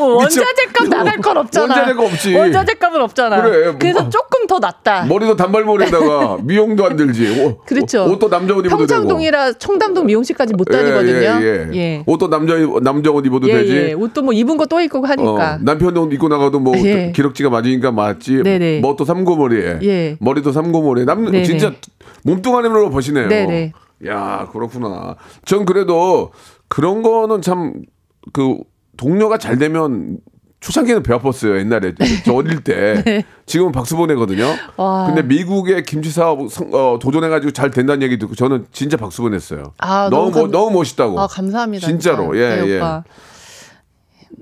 [SPEAKER 2] 뭐 원자재 값 나갈 건 없잖아.
[SPEAKER 1] 원자재가 없지.
[SPEAKER 2] 원자재 값은 없잖아.
[SPEAKER 1] 그래,
[SPEAKER 2] 그래서
[SPEAKER 1] 뭐-
[SPEAKER 2] 조금 더 낫다.
[SPEAKER 1] 머리도 단발머리에다가 미용도 안 들지. 옷,
[SPEAKER 2] 그렇죠.
[SPEAKER 1] 옷도 남자 옷 입어도 되고.
[SPEAKER 2] 평창동이라 청담동 미용실까지 못 다니거든요.
[SPEAKER 1] 예, 예,
[SPEAKER 2] 예.
[SPEAKER 1] 옷도 남자 남자 옷 입어도
[SPEAKER 2] 예,
[SPEAKER 1] 되지.
[SPEAKER 2] 예. 옷도 뭐 입은 거또 입고 하니까.
[SPEAKER 1] 어, 남편 옷 입고 나가도 뭐
[SPEAKER 2] 예.
[SPEAKER 1] 기럭지가 맞으니까 맞지.
[SPEAKER 2] 네네.
[SPEAKER 1] 뭐또 삼고머리에.
[SPEAKER 2] 예.
[SPEAKER 1] 머리도 삼고머리에. 남
[SPEAKER 2] 네네.
[SPEAKER 1] 진짜 몸뚱아리로 보시네요.
[SPEAKER 2] 네네.
[SPEAKER 1] 야 그렇구나. 전 그래도 그런 거는 참 그 동료가 잘 되면 초창기는 배 아팠어요 옛날에 저 어릴 때 지금은 박수 보내거든요.
[SPEAKER 2] 네. 와.
[SPEAKER 1] 근데 미국의 김치 사업 성- 어, 도전해가지고 잘 된다는 얘기 듣고 저는 진짜 박수 보냈어요.
[SPEAKER 2] 아,
[SPEAKER 1] 너무
[SPEAKER 2] 너무 감-
[SPEAKER 1] 멋- 너무 멋있다고.
[SPEAKER 2] 아, 감사합니다.
[SPEAKER 1] 진짜로
[SPEAKER 2] 진짜.
[SPEAKER 1] 예
[SPEAKER 2] 네,
[SPEAKER 1] 예.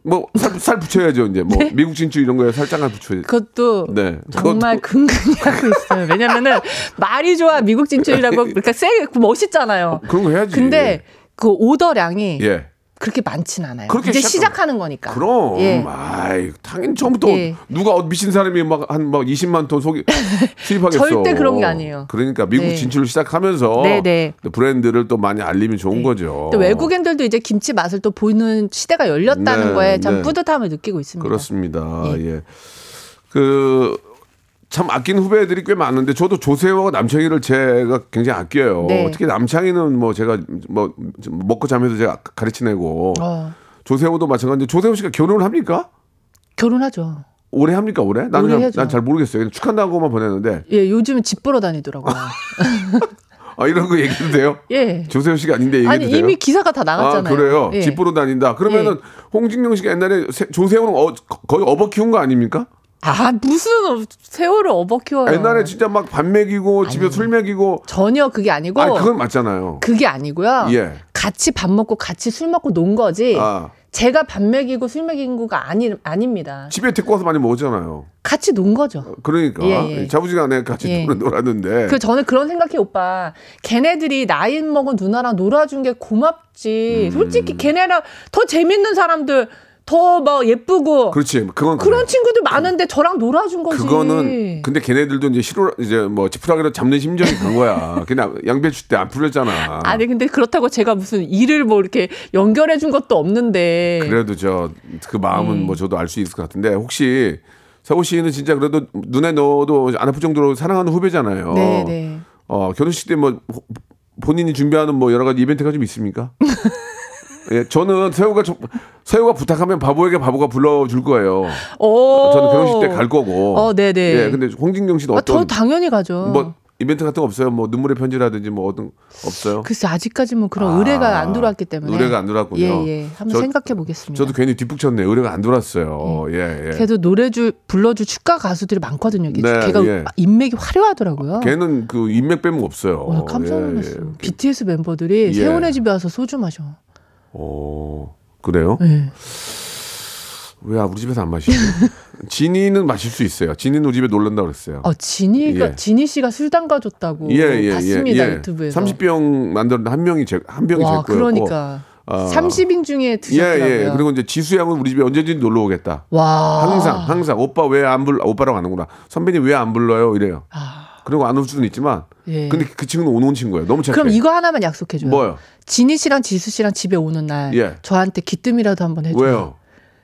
[SPEAKER 1] 뭐살 살 붙여야죠 이제 뭐 미국 진출 이런 거에 살짝만 붙여야.
[SPEAKER 2] 그것도
[SPEAKER 1] 네.
[SPEAKER 2] 정말 근근히 하고 있어요. 왜냐면은 말이 좋아 미국 진출이라고 그러니까 세게 멋있잖아요.
[SPEAKER 1] 그런 거 해야지.
[SPEAKER 2] 근데 그 오더량이
[SPEAKER 1] 예.
[SPEAKER 2] 그렇게 많진 않아요.
[SPEAKER 1] 그렇게
[SPEAKER 2] 이제
[SPEAKER 1] 시작하면-
[SPEAKER 2] 시작 하는 거니까.
[SPEAKER 1] 그럼
[SPEAKER 2] 예.
[SPEAKER 1] 아이 당연히 처음부터
[SPEAKER 2] 예.
[SPEAKER 1] 누가 어- 미친 사람이 막 한 막 20만 톤 속이 수입하겠어.
[SPEAKER 2] 절대 그런 게 아니에요.
[SPEAKER 1] 그러니까 미국
[SPEAKER 2] 네.
[SPEAKER 1] 진출을 시작하면서
[SPEAKER 2] 네, 네.
[SPEAKER 1] 또 브랜드를 또 많이 알리면 좋은 거죠.
[SPEAKER 2] 또 외국인들도 이제 김치 맛을 또 보는 시대가 열렸다는
[SPEAKER 1] 네,
[SPEAKER 2] 거에 참
[SPEAKER 1] 네.
[SPEAKER 2] 뿌듯함을 느끼고 있습니다.
[SPEAKER 1] 그렇습니다.
[SPEAKER 2] 예.
[SPEAKER 1] 예. 그, 참 아끼는 후배들이 꽤 많은데 저도 조세호와 남창희를 제가 굉장히 아껴요.
[SPEAKER 2] 네.
[SPEAKER 1] 특히 남창희는 뭐 제가 뭐 먹고 자면서 제가 가르치내고
[SPEAKER 2] 어,
[SPEAKER 1] 조세호도 마찬가지인데 조세호 씨가 결혼을 합니까?
[SPEAKER 2] 결혼하죠.
[SPEAKER 1] 올해 합니까 올해? 나는
[SPEAKER 2] 해야죠.
[SPEAKER 1] 난잘 모르겠어요. 축한다고만 보냈는데
[SPEAKER 2] 예, 요즘은 집 보러 다니더라고요.
[SPEAKER 1] 아 이런 거 얘기도 돼요?
[SPEAKER 2] 예.
[SPEAKER 1] 조세호 씨가 아닌데 얘기도
[SPEAKER 2] 아니
[SPEAKER 1] 돼요?
[SPEAKER 2] 이미 기사가 다 나갔잖아요.
[SPEAKER 1] 아 그래요?
[SPEAKER 2] 예.
[SPEAKER 1] 집 보러 다닌다. 그러면은 홍진경 씨가 옛날에 세- 조세호는 어, 거의 업어 키운 거 아닙니까?
[SPEAKER 2] 아 무슨 세월을 업어 키워요.
[SPEAKER 1] 옛날에 진짜 막 밥 먹이고 집에 술 먹이고
[SPEAKER 2] 전혀 그게 아니고
[SPEAKER 1] 아 그건 맞잖아요.
[SPEAKER 2] 그게 아니고요.
[SPEAKER 1] 예.
[SPEAKER 2] 같이 밥 먹고 같이 술 먹고 논 거지.
[SPEAKER 1] 아
[SPEAKER 2] 제가 밥 먹이고 술 먹인 거가 아니 아닙니다.
[SPEAKER 1] 집에 데리고 와서 많이 먹었잖아요.
[SPEAKER 2] 같이 논 거죠.
[SPEAKER 1] 그러니까
[SPEAKER 2] 예, 예.
[SPEAKER 1] 자부지간에 같이
[SPEAKER 2] 예.
[SPEAKER 1] 놀았는데
[SPEAKER 2] 그 저는 그런 생각해 오빠. 걔네들이 나이 먹은 누나랑 놀아준 게
[SPEAKER 1] 음.
[SPEAKER 2] 고맙지. 솔직히 걔네랑 더 재밌는 사람들 더뭐 예쁘고
[SPEAKER 1] 그렇지 그건
[SPEAKER 2] 그런
[SPEAKER 1] 그래.
[SPEAKER 2] 친구들 많은데 저랑 놀아준 거지.
[SPEAKER 1] 그거는 근데 걔네들도 이제 싫어 이제 뭐 지푸라기로 잡는 심정이 간 거야. 그냥 양배추 때 안 풀렸잖아.
[SPEAKER 2] 아니 근데 그렇다고 제가 무슨 일을 뭐 이렇게 연결해 준 것도 없는데.
[SPEAKER 1] 그래도 저 그 마음은
[SPEAKER 2] 네.
[SPEAKER 1] 뭐 저도 알 수 있을 것 같은데 혹시 세호 씨는 진짜 그래도 눈에 넣어도 안 아플 정도로 사랑하는 후배잖아요.
[SPEAKER 2] 네, 네.
[SPEAKER 1] 어 결혼식 때 뭐 본인이 준비하는 뭐 여러 가지 이벤트가 좀 있습니까? 예, 저는 세호가 저- 세호가 부탁하면 바보에게 바보가 불러줄 거예요.
[SPEAKER 2] 오.
[SPEAKER 1] 저는 결혼식 때 갈 거고.
[SPEAKER 2] 어, 네네.
[SPEAKER 1] 예, 근데 홍진경 씨는
[SPEAKER 2] 아,
[SPEAKER 1] 어떤
[SPEAKER 2] 저 당연히 가죠.
[SPEAKER 1] 뭐 이벤트 같은 거 없어요? 뭐 눈물의 편지라든지 뭐 어떤 없어요?
[SPEAKER 2] 글쎄 아직까지 뭐 그런
[SPEAKER 1] 아,
[SPEAKER 2] 의뢰가 안 들어왔기 때문에
[SPEAKER 1] 의뢰가 안 들어왔군요.
[SPEAKER 2] 예, 예. 한번
[SPEAKER 1] 저-
[SPEAKER 2] 생각해 보겠습니다.
[SPEAKER 1] 저도 괜히 뒷북쳤네. 의뢰가 안 들어왔어요. 예, 예.
[SPEAKER 2] 걔도 노래줄 불러줄 축가 가수들이 많거든요. 걔.
[SPEAKER 1] 네,
[SPEAKER 2] 걔가
[SPEAKER 1] 예.
[SPEAKER 2] 인맥이 화려하더라고요.
[SPEAKER 1] 걔는 그 인맥 빼면 없어요.
[SPEAKER 2] 어, 나 깜짝
[SPEAKER 1] 예,
[SPEAKER 2] 놀랐어.
[SPEAKER 1] 예.
[SPEAKER 2] BTS 멤버들이
[SPEAKER 1] 예.
[SPEAKER 2] 세훈의 집에 와서 소주 마셔.
[SPEAKER 1] 오, 그래요?
[SPEAKER 2] 네.
[SPEAKER 1] 왜 우리 집에서 안 마시죠? 진이는 마실 수 있어요. 진이는 우리 집에 놀란다 그랬어요.
[SPEAKER 2] 어, 진이가
[SPEAKER 1] 예.
[SPEAKER 2] 진이 씨가 술 담가줬다고 봤습니다 유튜브에서.
[SPEAKER 1] 30병 만들었는데 한 명이 제, 한 병이
[SPEAKER 2] 제와
[SPEAKER 1] 거였고.
[SPEAKER 2] 그러니까
[SPEAKER 1] 아.
[SPEAKER 2] 30인 중에
[SPEAKER 1] 예,
[SPEAKER 2] 드셨더라고요.
[SPEAKER 1] 예. 그리고 이제 지수 양은 우리 집에 언제든지 놀러 오겠다.
[SPEAKER 2] 와
[SPEAKER 1] 항상, 항상 오빠 왜 안 불러? 오빠라고 하는구나. 선배님 왜 안 불러요? 이래요.
[SPEAKER 2] 아,
[SPEAKER 1] 그리고 안 올 수는 있지만,
[SPEAKER 2] 예.
[SPEAKER 1] 근데 그 친구는 오는 친구예요. 너무 착해.
[SPEAKER 2] 그럼 이거 하나만 약속해 줘요.
[SPEAKER 1] 뭐요?
[SPEAKER 2] 진희 씨랑 지수 씨랑 집에 오는 날
[SPEAKER 1] 예.
[SPEAKER 2] 저한테 기뜸이라도 한번 해 줘요.
[SPEAKER 1] 왜요?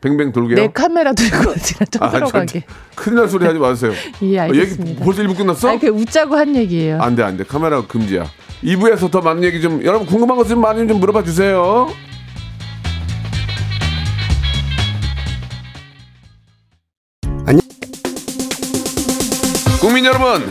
[SPEAKER 1] 뱅뱅 돌게요?
[SPEAKER 2] 내 카메라 들고 제가 좀
[SPEAKER 1] 아, 저-
[SPEAKER 2] 들어가게.
[SPEAKER 1] 큰일 날 소리 하지 마세요.
[SPEAKER 2] 예,
[SPEAKER 1] 어,
[SPEAKER 2] 알겠습니다.
[SPEAKER 1] 벌써 일부 끝났어?
[SPEAKER 2] 아니 그 웃자고 한 얘기예요.
[SPEAKER 1] 안 돼, 안 돼. 카메라 금지야. 2부에서 더 많은 얘기 좀, 여러분 궁금한 것 좀 많이 좀 물어봐 주세요. 국민 여러분,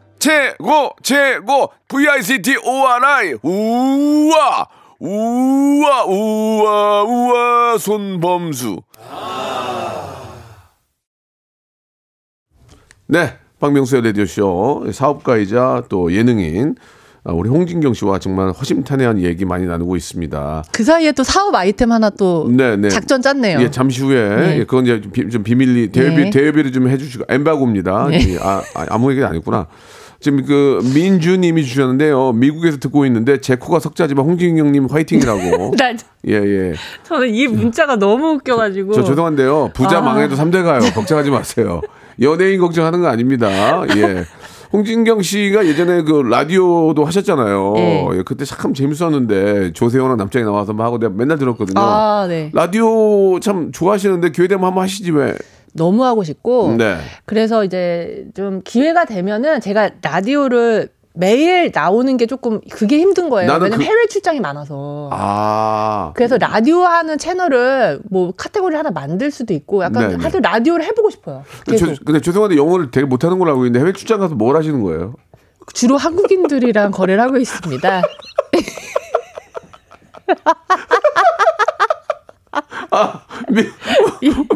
[SPEAKER 1] 최고 최고 VICT ORI 우와 우와 우와 우와 손범수 네 박명수의 라디오쇼 사업가이자 또 예능인 아, 우리 홍진경 씨와 정말 허심탄회한 얘기 많이 나누고 있습니다.
[SPEAKER 2] 그 사이에 또 사업 아이템 하나 또
[SPEAKER 1] 네, 네.
[SPEAKER 2] 작전 짰네요.
[SPEAKER 1] 예, 잠시 후에
[SPEAKER 2] 네.
[SPEAKER 1] 예, 그건 이제 비, 좀 비밀리 대비
[SPEAKER 2] 네.
[SPEAKER 1] 대비를 좀 해주시고 엠바고입니다.
[SPEAKER 2] 네.
[SPEAKER 1] 예, 아, 아, 아무 얘기 아니구나. 지금 그 민주님이 주셨는데요. 미국에서 듣고 있는데 제 코가 석자지만 홍진경님 화이팅이라고.
[SPEAKER 2] 나
[SPEAKER 1] 예 예.
[SPEAKER 2] 저는 이 문자가 너무 웃겨가지고
[SPEAKER 1] 저 죄송한데요. 부자
[SPEAKER 2] 아.
[SPEAKER 1] 망해도 삼대 가요. 걱정하지 마세요. 연예인 걱정하는 거 아닙니다. 예. 홍진경 씨가 예전에 그 라디오도 하셨잖아요.
[SPEAKER 2] 네.
[SPEAKER 1] 예, 그때 참 재밌었는데 조세호랑 남창이 나와서 막 하고 내가 맨날 들었거든요.
[SPEAKER 2] 아, 네.
[SPEAKER 1] 라디오 참 좋아하시는데 기회 되면 한번 하시지 왜?
[SPEAKER 2] 너무 하고 싶고
[SPEAKER 1] 네.
[SPEAKER 2] 그래서 이제 좀 기회가 되면은 제가 라디오를 매일 나오는 게 조금 그게 힘든 거예요. 왜냐면
[SPEAKER 1] 그-
[SPEAKER 2] 해외 출장이 많아서.
[SPEAKER 1] 아.
[SPEAKER 2] 그래서 라디오 하는 채널을 뭐 카테고리 하나 만들 수도 있고 약간
[SPEAKER 1] 네네.
[SPEAKER 2] 하여튼 라디오를 해보고 싶어요. 계속.
[SPEAKER 1] 저, 근데 죄송한데 영어를 되게 못하는 걸로 알고 있는데 해외 출장 가서 뭘 하시는 거예요?
[SPEAKER 2] 주로 한국인들이랑 거래를 하고 있습니다.
[SPEAKER 1] 미,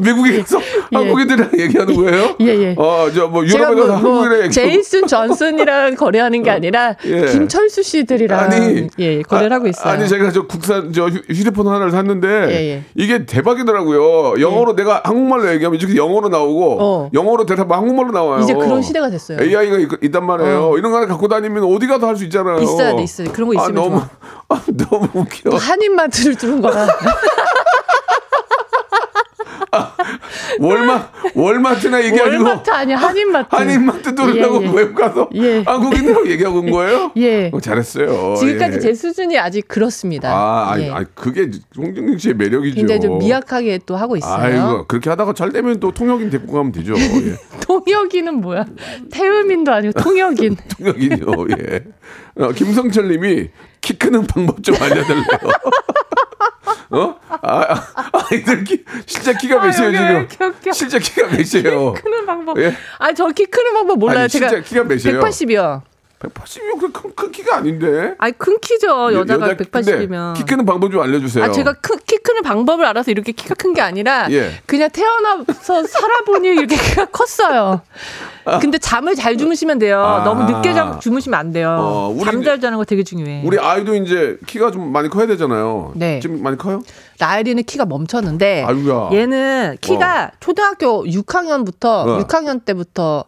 [SPEAKER 1] 미국에 가서 한국인들이랑 얘기하는 거예요?
[SPEAKER 2] 예, 예.
[SPEAKER 1] 어, 저뭐
[SPEAKER 2] 제가
[SPEAKER 1] 유럽에
[SPEAKER 2] 뭐,
[SPEAKER 1] 가서
[SPEAKER 2] 뭐
[SPEAKER 1] 한국인이랑 얘기하고.
[SPEAKER 2] 제이슨 존슨이랑 거래하는 게 아니라
[SPEAKER 1] 예.
[SPEAKER 2] 김철수 씨들이랑
[SPEAKER 1] 아니,
[SPEAKER 2] 예, 거래를
[SPEAKER 1] 아,
[SPEAKER 2] 하고 있어요.
[SPEAKER 1] 아니 제가 저 국산 저 휴- 휴대폰 하나를 샀는데
[SPEAKER 2] 예, 예.
[SPEAKER 1] 이게 대박이더라고요. 영어로 내가 한국말로 얘기하면 이렇게 영어로 나오고
[SPEAKER 2] 어.
[SPEAKER 1] 영어로 대답하면 한국말로 나와요.
[SPEAKER 2] 이제 그런 시대가 됐어요.
[SPEAKER 1] AI가 있, 단 말이에요. 이런 거 하나 갖고 다니면 어디 가도 할 수 있잖아요.
[SPEAKER 2] 있어야 돼, 있어야 돼. 그런 거
[SPEAKER 1] 아,
[SPEAKER 2] 있으면
[SPEAKER 1] 너무
[SPEAKER 2] 좋아.
[SPEAKER 1] 아, 너무 웃겨.
[SPEAKER 2] 또 한인마트를 뚫은 거라.
[SPEAKER 1] 월마 월마트나 얘기하고
[SPEAKER 2] 월마트 아니야 한인마트.
[SPEAKER 1] 한인마트 뚫으려고
[SPEAKER 2] 예, 예.
[SPEAKER 1] 외국 가서
[SPEAKER 2] 예.
[SPEAKER 1] 한국인들하고 얘기하고 온 거예요?
[SPEAKER 2] 예.
[SPEAKER 1] 어, 잘했어요.
[SPEAKER 2] 지금까지
[SPEAKER 1] 예.
[SPEAKER 2] 제 수준이 아직 그렇습니다.
[SPEAKER 1] 아, 아니,
[SPEAKER 2] 예.
[SPEAKER 1] 아니, 그게 홍정경 씨의 매력이죠.
[SPEAKER 2] 굉장히 좀 미약하게 또 하고 있어요.
[SPEAKER 1] 아이고 그렇게 하다가 잘 되면 또 통역인 데리고 가면 되죠. 예.
[SPEAKER 2] 통역인은 뭐야? 태음인도 아니고 통역인.
[SPEAKER 1] 통역인요. 예. 어, 김성철님이 키 크는 방법 좀 알려달래요. 어? 아, 아, 아이들 키 실제 키가
[SPEAKER 2] 아,
[SPEAKER 1] 몇이에요 지금? 실제 키가 몇이에요?
[SPEAKER 2] 크는 방법.
[SPEAKER 1] 예?
[SPEAKER 2] 아, 저 키 크는 방법 몰라요.
[SPEAKER 1] 아니,
[SPEAKER 2] 제가
[SPEAKER 1] 키가 몇이에요?
[SPEAKER 2] 180이요.
[SPEAKER 1] 180이면 그 큰, 큰 키가 아닌데.
[SPEAKER 2] 아니, 큰 키죠. 여자가
[SPEAKER 1] 여자-
[SPEAKER 2] 180이면.
[SPEAKER 1] 근데 키 크는 방법 좀 알려주세요.
[SPEAKER 2] 아, 제가 크, 키 크는 방법을 알아서 이렇게 키가 큰 게 아니라
[SPEAKER 1] 예.
[SPEAKER 2] 그냥 태어나서 살아보니 이렇게 키가 컸어요. 근데 잠을 잘 주무시면 돼요.
[SPEAKER 1] 아.
[SPEAKER 2] 너무 늦게 잠 주무시면 안 돼요.
[SPEAKER 1] 어, 우리
[SPEAKER 2] 잠
[SPEAKER 1] 이제-
[SPEAKER 2] 잘 자는 거 되게 중요해.
[SPEAKER 1] 우리 아이도 이제 키가 좀 많이 커야 되잖아요.
[SPEAKER 2] 네.
[SPEAKER 1] 지금 많이 커요?
[SPEAKER 2] 나엘이는 키가 멈췄는데
[SPEAKER 1] 아유야.
[SPEAKER 2] 얘는 키가 초등학교 6학년부터
[SPEAKER 1] 어.
[SPEAKER 2] 6학년 때부터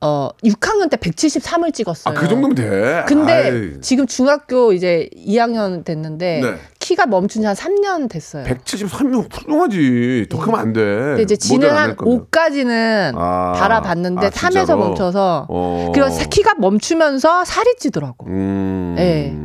[SPEAKER 2] 어 6학년 때 173을 찍었어요.
[SPEAKER 1] 아, 그 정도면 돼.
[SPEAKER 2] 근데
[SPEAKER 1] 아이,
[SPEAKER 2] 지금 중학교 이제 2학년 됐는데
[SPEAKER 1] 네.
[SPEAKER 2] 키가 멈춘 지 한 3년 됐어요.
[SPEAKER 1] 173명 훌륭하지. 더 크면 안 돼.
[SPEAKER 2] 근데 이제 지는 한
[SPEAKER 1] 거면.
[SPEAKER 2] 5까지는
[SPEAKER 1] 아,
[SPEAKER 2] 달아봤는데
[SPEAKER 1] 아,
[SPEAKER 2] 3에서
[SPEAKER 1] 진짜로?
[SPEAKER 2] 멈춰서
[SPEAKER 1] 어.
[SPEAKER 2] 그래서 키가 멈추면서 살이 찌더라고.
[SPEAKER 1] 음.
[SPEAKER 2] 네.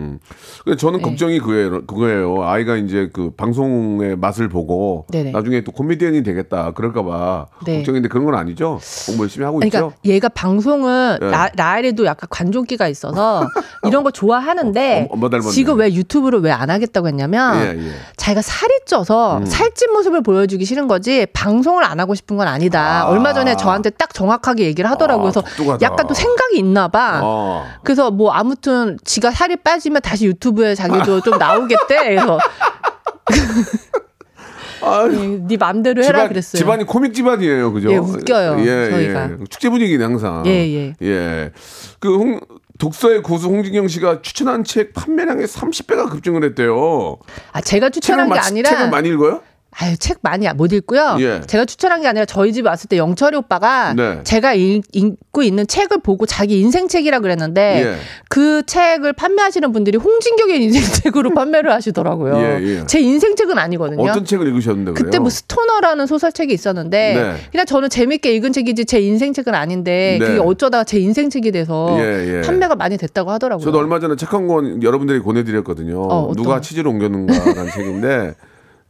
[SPEAKER 1] 근데 저는
[SPEAKER 2] 네.
[SPEAKER 1] 걱정이 그거예요. 그거예요. 아이가 이제 그 방송의 맛을 보고
[SPEAKER 2] 네네.
[SPEAKER 1] 나중에 또 코미디언이 되겠다 그럴까봐
[SPEAKER 2] 네.
[SPEAKER 1] 걱정인데 그런 건 아니죠. 공부 열심히 하고
[SPEAKER 2] 그러니까
[SPEAKER 1] 있죠.
[SPEAKER 2] 얘가 방송을
[SPEAKER 1] 네.
[SPEAKER 2] 라, 라엘이도 약간 관종기가 있어서 이런 거 좋아하는데
[SPEAKER 1] 어.
[SPEAKER 2] 지금 왜 유튜브를 왜 안 하겠다고 했냐면
[SPEAKER 1] 예, 예.
[SPEAKER 2] 자기가 살이 쪄서
[SPEAKER 1] 음.
[SPEAKER 2] 살찐 모습을 보여주기 싫은 거지 방송을 안 하고 싶은 건 아니다.
[SPEAKER 1] 아.
[SPEAKER 2] 얼마 전에 저한테 딱 정확하게 얘기를 하더라고요.
[SPEAKER 1] 아,
[SPEAKER 2] 그래서
[SPEAKER 1] 똑똑하다.
[SPEAKER 2] 약간 또 생각이 있나 봐.
[SPEAKER 1] 어.
[SPEAKER 2] 그래서 뭐 아무튼 지가 살이 빠지면 다시 유튜브에 자기도 좀 나오겠대. 그래서
[SPEAKER 1] 아,
[SPEAKER 2] 예, 네 맘대로 해라 그랬어요.
[SPEAKER 1] 집안이 코믹 집안이에요, 그죠?
[SPEAKER 2] 예, 웃겨요, 저희가.
[SPEAKER 1] 예. 축제 분위기는 항상.
[SPEAKER 2] 예, 예.
[SPEAKER 1] 예. 그 홍, 독서의 고수 홍진경 씨가 추천한 책 판매량의 30배가 급증을 했대요.
[SPEAKER 2] 아 제가 추천한 게
[SPEAKER 1] 마-
[SPEAKER 2] 아니라
[SPEAKER 1] 책을 많이 읽어요?
[SPEAKER 2] 아유 책 많이 못 읽고요.
[SPEAKER 1] 예.
[SPEAKER 2] 제가 추천한 게 아니라 저희 집 왔을 때 영철이 오빠가
[SPEAKER 1] 네.
[SPEAKER 2] 제가 읽, 읽고 있는 책을 보고 자기 인생 책이라 그랬는데
[SPEAKER 1] 예.
[SPEAKER 2] 그 책을 판매하시는 분들이 홍진경의 인생 책으로 판매를 하시더라고요.
[SPEAKER 1] 예, 예.
[SPEAKER 2] 제 인생 책은 아니거든요.
[SPEAKER 1] 어떤 책을 읽으셨는데?
[SPEAKER 2] 그때 뭐 스토너라는 소설책이 있었는데
[SPEAKER 1] 네.
[SPEAKER 2] 그냥 저는 재밌게 읽은 책이지 제 인생 책은 아닌데
[SPEAKER 1] 네.
[SPEAKER 2] 그게 어쩌다가 제 인생 책이 돼서
[SPEAKER 1] 예, 예.
[SPEAKER 2] 판매가 많이 됐다고 하더라고요.
[SPEAKER 1] 저도 얼마 전에 책 한 권 여러분들이 보내드렸거든요.
[SPEAKER 2] 어,
[SPEAKER 1] 누가
[SPEAKER 2] 거?
[SPEAKER 1] 치즈를 옮겼는가 라는 책인데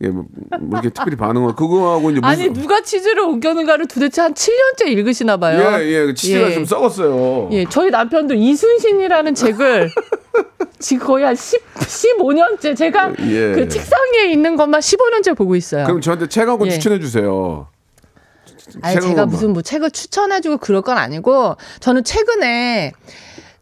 [SPEAKER 1] 예, 뭐, 뭐 이렇게 특별히 반응을 그거하고 이제 무슨
[SPEAKER 2] 아니 누가 치즈를 옮겨는가를 도대체 한 7년째 읽으시나 봐요.
[SPEAKER 1] 예, 예, 치즈가
[SPEAKER 2] 예.
[SPEAKER 1] 좀 썩었어요.
[SPEAKER 2] 예, 저희 남편도 이순신이라는 책을 지금 거의 한 10, 15년째 제가
[SPEAKER 1] 예.
[SPEAKER 2] 그 책상 위에 있는 것만 15년째 보고 있어요.
[SPEAKER 1] 그럼 저한테 책 한권
[SPEAKER 2] 예.
[SPEAKER 1] 추천해 주세요.
[SPEAKER 2] 아니
[SPEAKER 1] 책
[SPEAKER 2] 제가
[SPEAKER 1] 한
[SPEAKER 2] 무슨 뭐 책을 추천해 주고 그럴 건 아니고 저는 최근에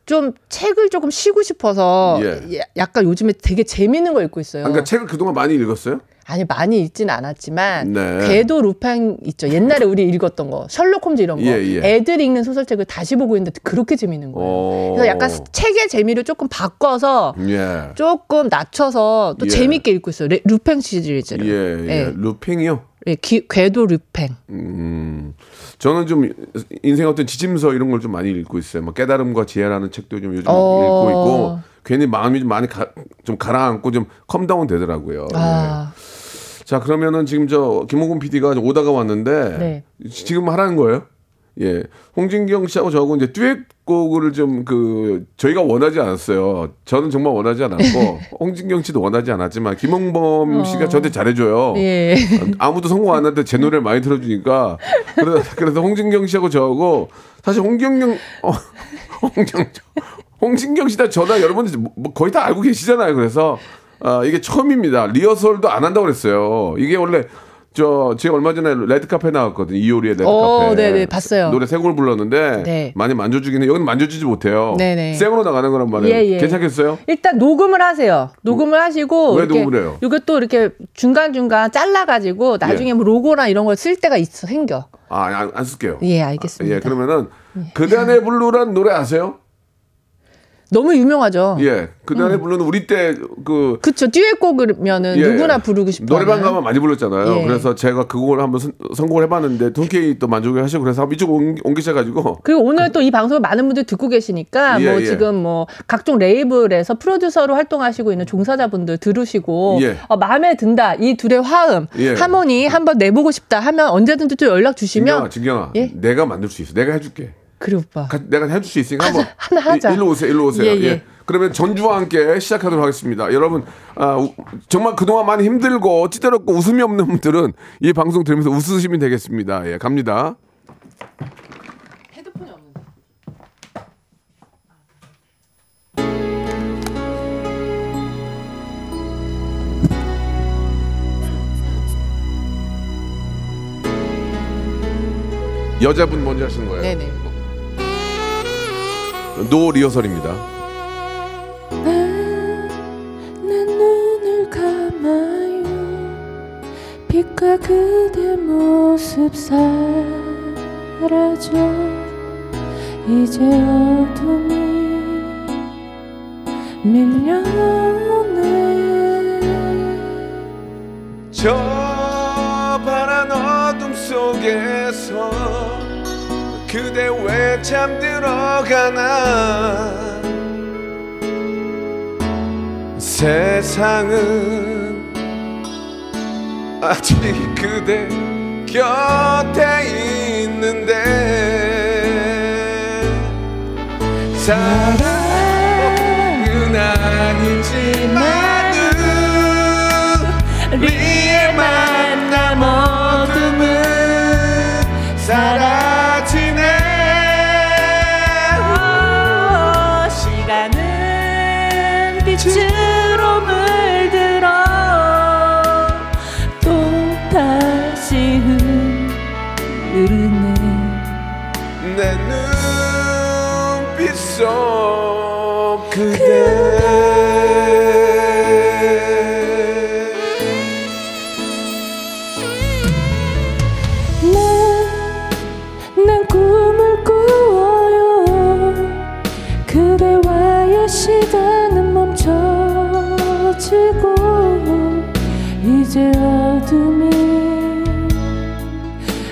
[SPEAKER 2] 좀 책을 조금 쉬고 싶어서
[SPEAKER 1] 예.
[SPEAKER 2] 야- 약간 요즘에 되게 재밌는 거 읽고 있어요.
[SPEAKER 1] 그러니까 책을 그동안 많이 읽었어요?
[SPEAKER 2] 아니 많이 읽지는 않았지만
[SPEAKER 1] 네.
[SPEAKER 2] 궤도 루팽 있죠. 옛날에 우리 읽었던 거 셜록 홈즈 이런 거
[SPEAKER 1] 예, 예.
[SPEAKER 2] 애들 읽는 소설책을 다시 보고 있는데 그렇게 재밌는 거예요.
[SPEAKER 1] 어.
[SPEAKER 2] 그래서 약간 책의 재미를 조금 바꿔서
[SPEAKER 1] 예.
[SPEAKER 2] 조금 낮춰서 또
[SPEAKER 1] 예.
[SPEAKER 2] 재밌게 읽고 있어요. 레- 루팽 시리즈를.
[SPEAKER 1] 예, 예.
[SPEAKER 2] 예.
[SPEAKER 1] 루팽이요?
[SPEAKER 2] 예, 기- 궤도 루팽.
[SPEAKER 1] 음. 저는 좀 인생 어떤 지침서 이런 걸 좀 많이 읽고 있어요. 뭐 깨달음과 지혜라는 책도 좀 요즘
[SPEAKER 2] 어.
[SPEAKER 1] 읽고 있고 괜히 마음이 좀 많이 가, 좀 가라앉고 좀 calm down 되더라고요. 예.
[SPEAKER 2] 아,
[SPEAKER 1] 자, 그러면은 지금 저 김홍곤 PD가 오더가 왔는데
[SPEAKER 2] 네.
[SPEAKER 1] 지- 지금 하라는 거예요? 예. 홍진경 씨하고 저하고 이제 듀엣곡을 좀 그 저희가 원하지 않았어요. 저는 정말 원하지 않았고 홍진경 씨도 원하지 않았지만 김홍범 씨가 저한테 잘해줘요.
[SPEAKER 2] 어. 예.
[SPEAKER 1] 아무도 성공 안 했는데 제 노래를 많이 틀어주니까 그래서, 그래서 홍진경 씨하고 저하고 사실 홍경경 어, 홍경 홍진경 씨다 저다 여러분들 뭐- 뭐 거의 다 알고 계시잖아요. 그래서 아, 이게 처음입니다. 리허설도 안 한다고 그랬어요. 이게 원래 저 제가 얼마 전에 레드 카펫 나왔거든요. 이효리의 레드
[SPEAKER 2] 어,
[SPEAKER 1] 카펫.
[SPEAKER 2] 네네, 봤어요.
[SPEAKER 1] 노래 세 곡을 불렀는데
[SPEAKER 2] 네.
[SPEAKER 1] 많이 만져주기는 여기는 만져주지 못해요.
[SPEAKER 2] 네네.
[SPEAKER 1] 생으로 나가는 거란 말이에요.
[SPEAKER 2] 예, 예.
[SPEAKER 1] 괜찮겠어요?
[SPEAKER 2] 일단 녹음을 하세요. 녹음을 하시고
[SPEAKER 1] 왜 녹음을 해요?
[SPEAKER 2] 이거 또 이렇게 중간 중간 잘라 가지고 나중에
[SPEAKER 1] 예.
[SPEAKER 2] 뭐 로고나 이런 걸 쓸 때가 있어 생겨.
[SPEAKER 1] 아, 안, 안 쓸게요.
[SPEAKER 2] 예, 알겠습니다.
[SPEAKER 1] 예, 그러면은 그대 안의 블루란 노래 아세요?
[SPEAKER 2] 너무 유명하죠.
[SPEAKER 1] 예, 그대 안의
[SPEAKER 2] 음.
[SPEAKER 1] 블루는 우리 때 그
[SPEAKER 2] 그쵸 듀엣곡이면은
[SPEAKER 1] 예,
[SPEAKER 2] 누구나 부르고 싶어.
[SPEAKER 1] 노래방. 가면 많이 불렀잖아요.
[SPEAKER 2] 예.
[SPEAKER 1] 그래서 제가 그 곡을 한번 선- 선곡을 해봤는데 흔쾌히 또 만족을 하시고 그래서 이쪽 옮- 옮기셔가지고
[SPEAKER 2] 그리고 오늘 또이 방송을 많은 분들이 듣고 계시니까
[SPEAKER 1] 예,
[SPEAKER 2] 뭐
[SPEAKER 1] 예.
[SPEAKER 2] 지금 뭐 각종 레이블에서 프로듀서로 활동하시고 있는 종사자분들 들으시고
[SPEAKER 1] 예.
[SPEAKER 2] 어, 마음에 든다 이 둘의 화음
[SPEAKER 1] 예.
[SPEAKER 2] 하모니 한번 내보고 싶다 하면 언제든지 또 연락
[SPEAKER 1] 진경아,
[SPEAKER 2] 주시면
[SPEAKER 1] 진경아,
[SPEAKER 2] 예?
[SPEAKER 1] 내가 만들 수 있어. 내가 해줄게.
[SPEAKER 2] 그래 오빠
[SPEAKER 1] 가- 내가 해줄 수 있으니까 한번
[SPEAKER 2] 하나 하자.
[SPEAKER 1] 이- 일로 오세요. 일로 오세요.
[SPEAKER 2] 예,
[SPEAKER 1] 예,
[SPEAKER 2] 예.
[SPEAKER 1] 그러면 전주와 함께 시작하도록 하겠습니다. 여러분 아, 우- 정말 그동안 많이 힘들고 찌들었고 웃음이 없는 분들은 이 방송 들으면서 웃으시면 되겠습니다. 예, 갑니다.
[SPEAKER 2] 헤드폰이 없는데
[SPEAKER 1] 여자분 먼저 하시는 거예요.
[SPEAKER 2] 네네
[SPEAKER 1] 노 리허설입니다.
[SPEAKER 3] 내 눈을 감아요. 빛과 그대 모습 사라져. 이제 어둠이 밀려오네.
[SPEAKER 1] 저 파란 어둠 속에서 그대 왜 잠들어가나? 세상은 아직 그대 곁에 있는데. 사랑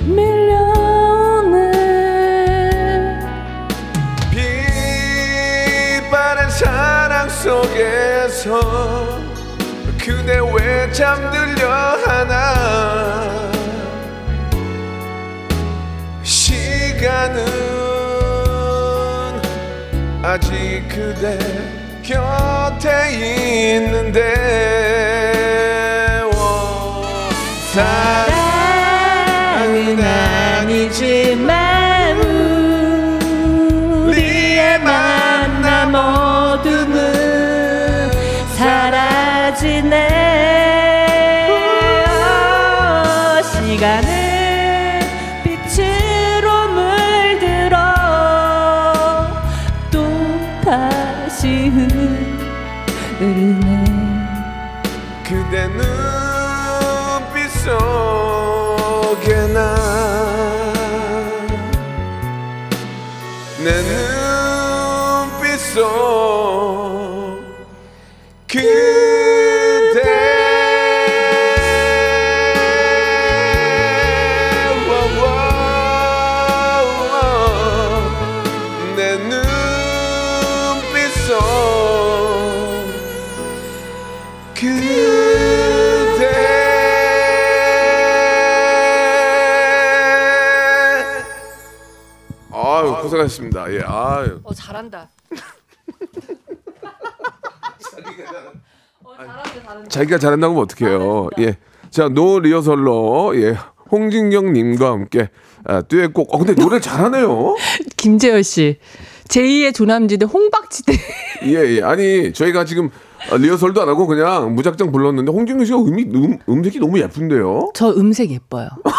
[SPEAKER 3] 밀려오네
[SPEAKER 1] 빛바랜 사랑 속에서 그대 왜 잠들려 하나. 시간은 아직 그대 곁에 있는데. 워, 사랑 아유 고생하셨습니다. 예, 아유.
[SPEAKER 2] 어 잘한다.
[SPEAKER 1] 자기가 잘한다고 하면 어떡해요. 예. 자, no 리허설로, 예. 홍진경 님과 함께, 아, 듀엣곡. 어, 근데 노래 잘하네요.
[SPEAKER 2] 김재열 씨. 제2의 조남지대 홍박지대.
[SPEAKER 1] 예, 예. 아니, 저희가 지금 아, 리허설도 안 하고 그냥 무작정 불렀는데, 홍진경 씨가 음이, 음, 음색이 너무 예쁜데요?
[SPEAKER 2] 저 음색 예뻐요.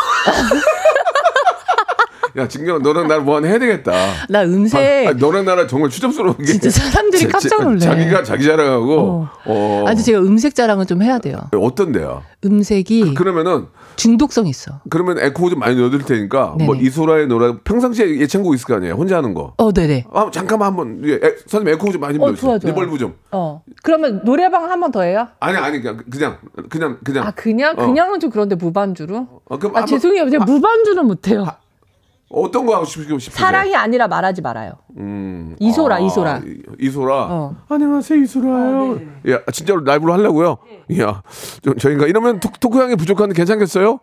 [SPEAKER 1] 야, 진경, 너랑 나랑 뭐 하나 해야 되겠다.
[SPEAKER 2] 나 음색
[SPEAKER 1] 아, 너랑 나랑 정말 추접스러운 게.
[SPEAKER 2] 진짜 사람들이
[SPEAKER 1] 자-
[SPEAKER 2] 깜짝
[SPEAKER 1] 자-
[SPEAKER 2] 놀래.
[SPEAKER 1] 자기가 자기 자랑하고,
[SPEAKER 2] 어.
[SPEAKER 1] 어.
[SPEAKER 2] 아니 제가 음색 자랑은 좀 해야 돼요.
[SPEAKER 1] 어떤데요?
[SPEAKER 2] 음색이
[SPEAKER 1] 그 러면은,
[SPEAKER 2] 중독성 있어.
[SPEAKER 1] 그러면 에코 좀 많이 넣어드릴 테니까, 뭐
[SPEAKER 2] 네네.
[SPEAKER 1] 이소라의 노래, 평상시에 애창곡 있을 거 아니에요? 혼자 하는 거.
[SPEAKER 2] 어, 네네.
[SPEAKER 1] 아, 잠깐만 한번 예, 에, 선생님 에코 좀 많이 좀
[SPEAKER 2] 어,
[SPEAKER 1] 넣어주세요.
[SPEAKER 2] 좋아.
[SPEAKER 1] reverb 좀.
[SPEAKER 2] 어. 그러면 노래방 한 번 더 해요?
[SPEAKER 1] 아니 아니 그냥 그냥 그냥 그냥.
[SPEAKER 2] 아, 그냥
[SPEAKER 1] 어.
[SPEAKER 2] 그냥은 좀 그런데 무반주로?
[SPEAKER 1] 어, 그럼
[SPEAKER 2] 아,
[SPEAKER 1] 한번-
[SPEAKER 2] 죄송해요. 제가 무반주는 못 해요.
[SPEAKER 1] 어떤 거 하고 싶으세요?
[SPEAKER 2] 사랑이 아니라 말하지 말아요.
[SPEAKER 1] 음,
[SPEAKER 2] 이소라,
[SPEAKER 1] 아,
[SPEAKER 2] 이소라.
[SPEAKER 1] 이- 이소라.
[SPEAKER 2] 어.
[SPEAKER 1] 안녕하세요 이소라요. 야 진짜로 라이브로 하려고요. 야 저, 저희가 이러면 토, 토크 향이 부족한데 괜찮겠어요?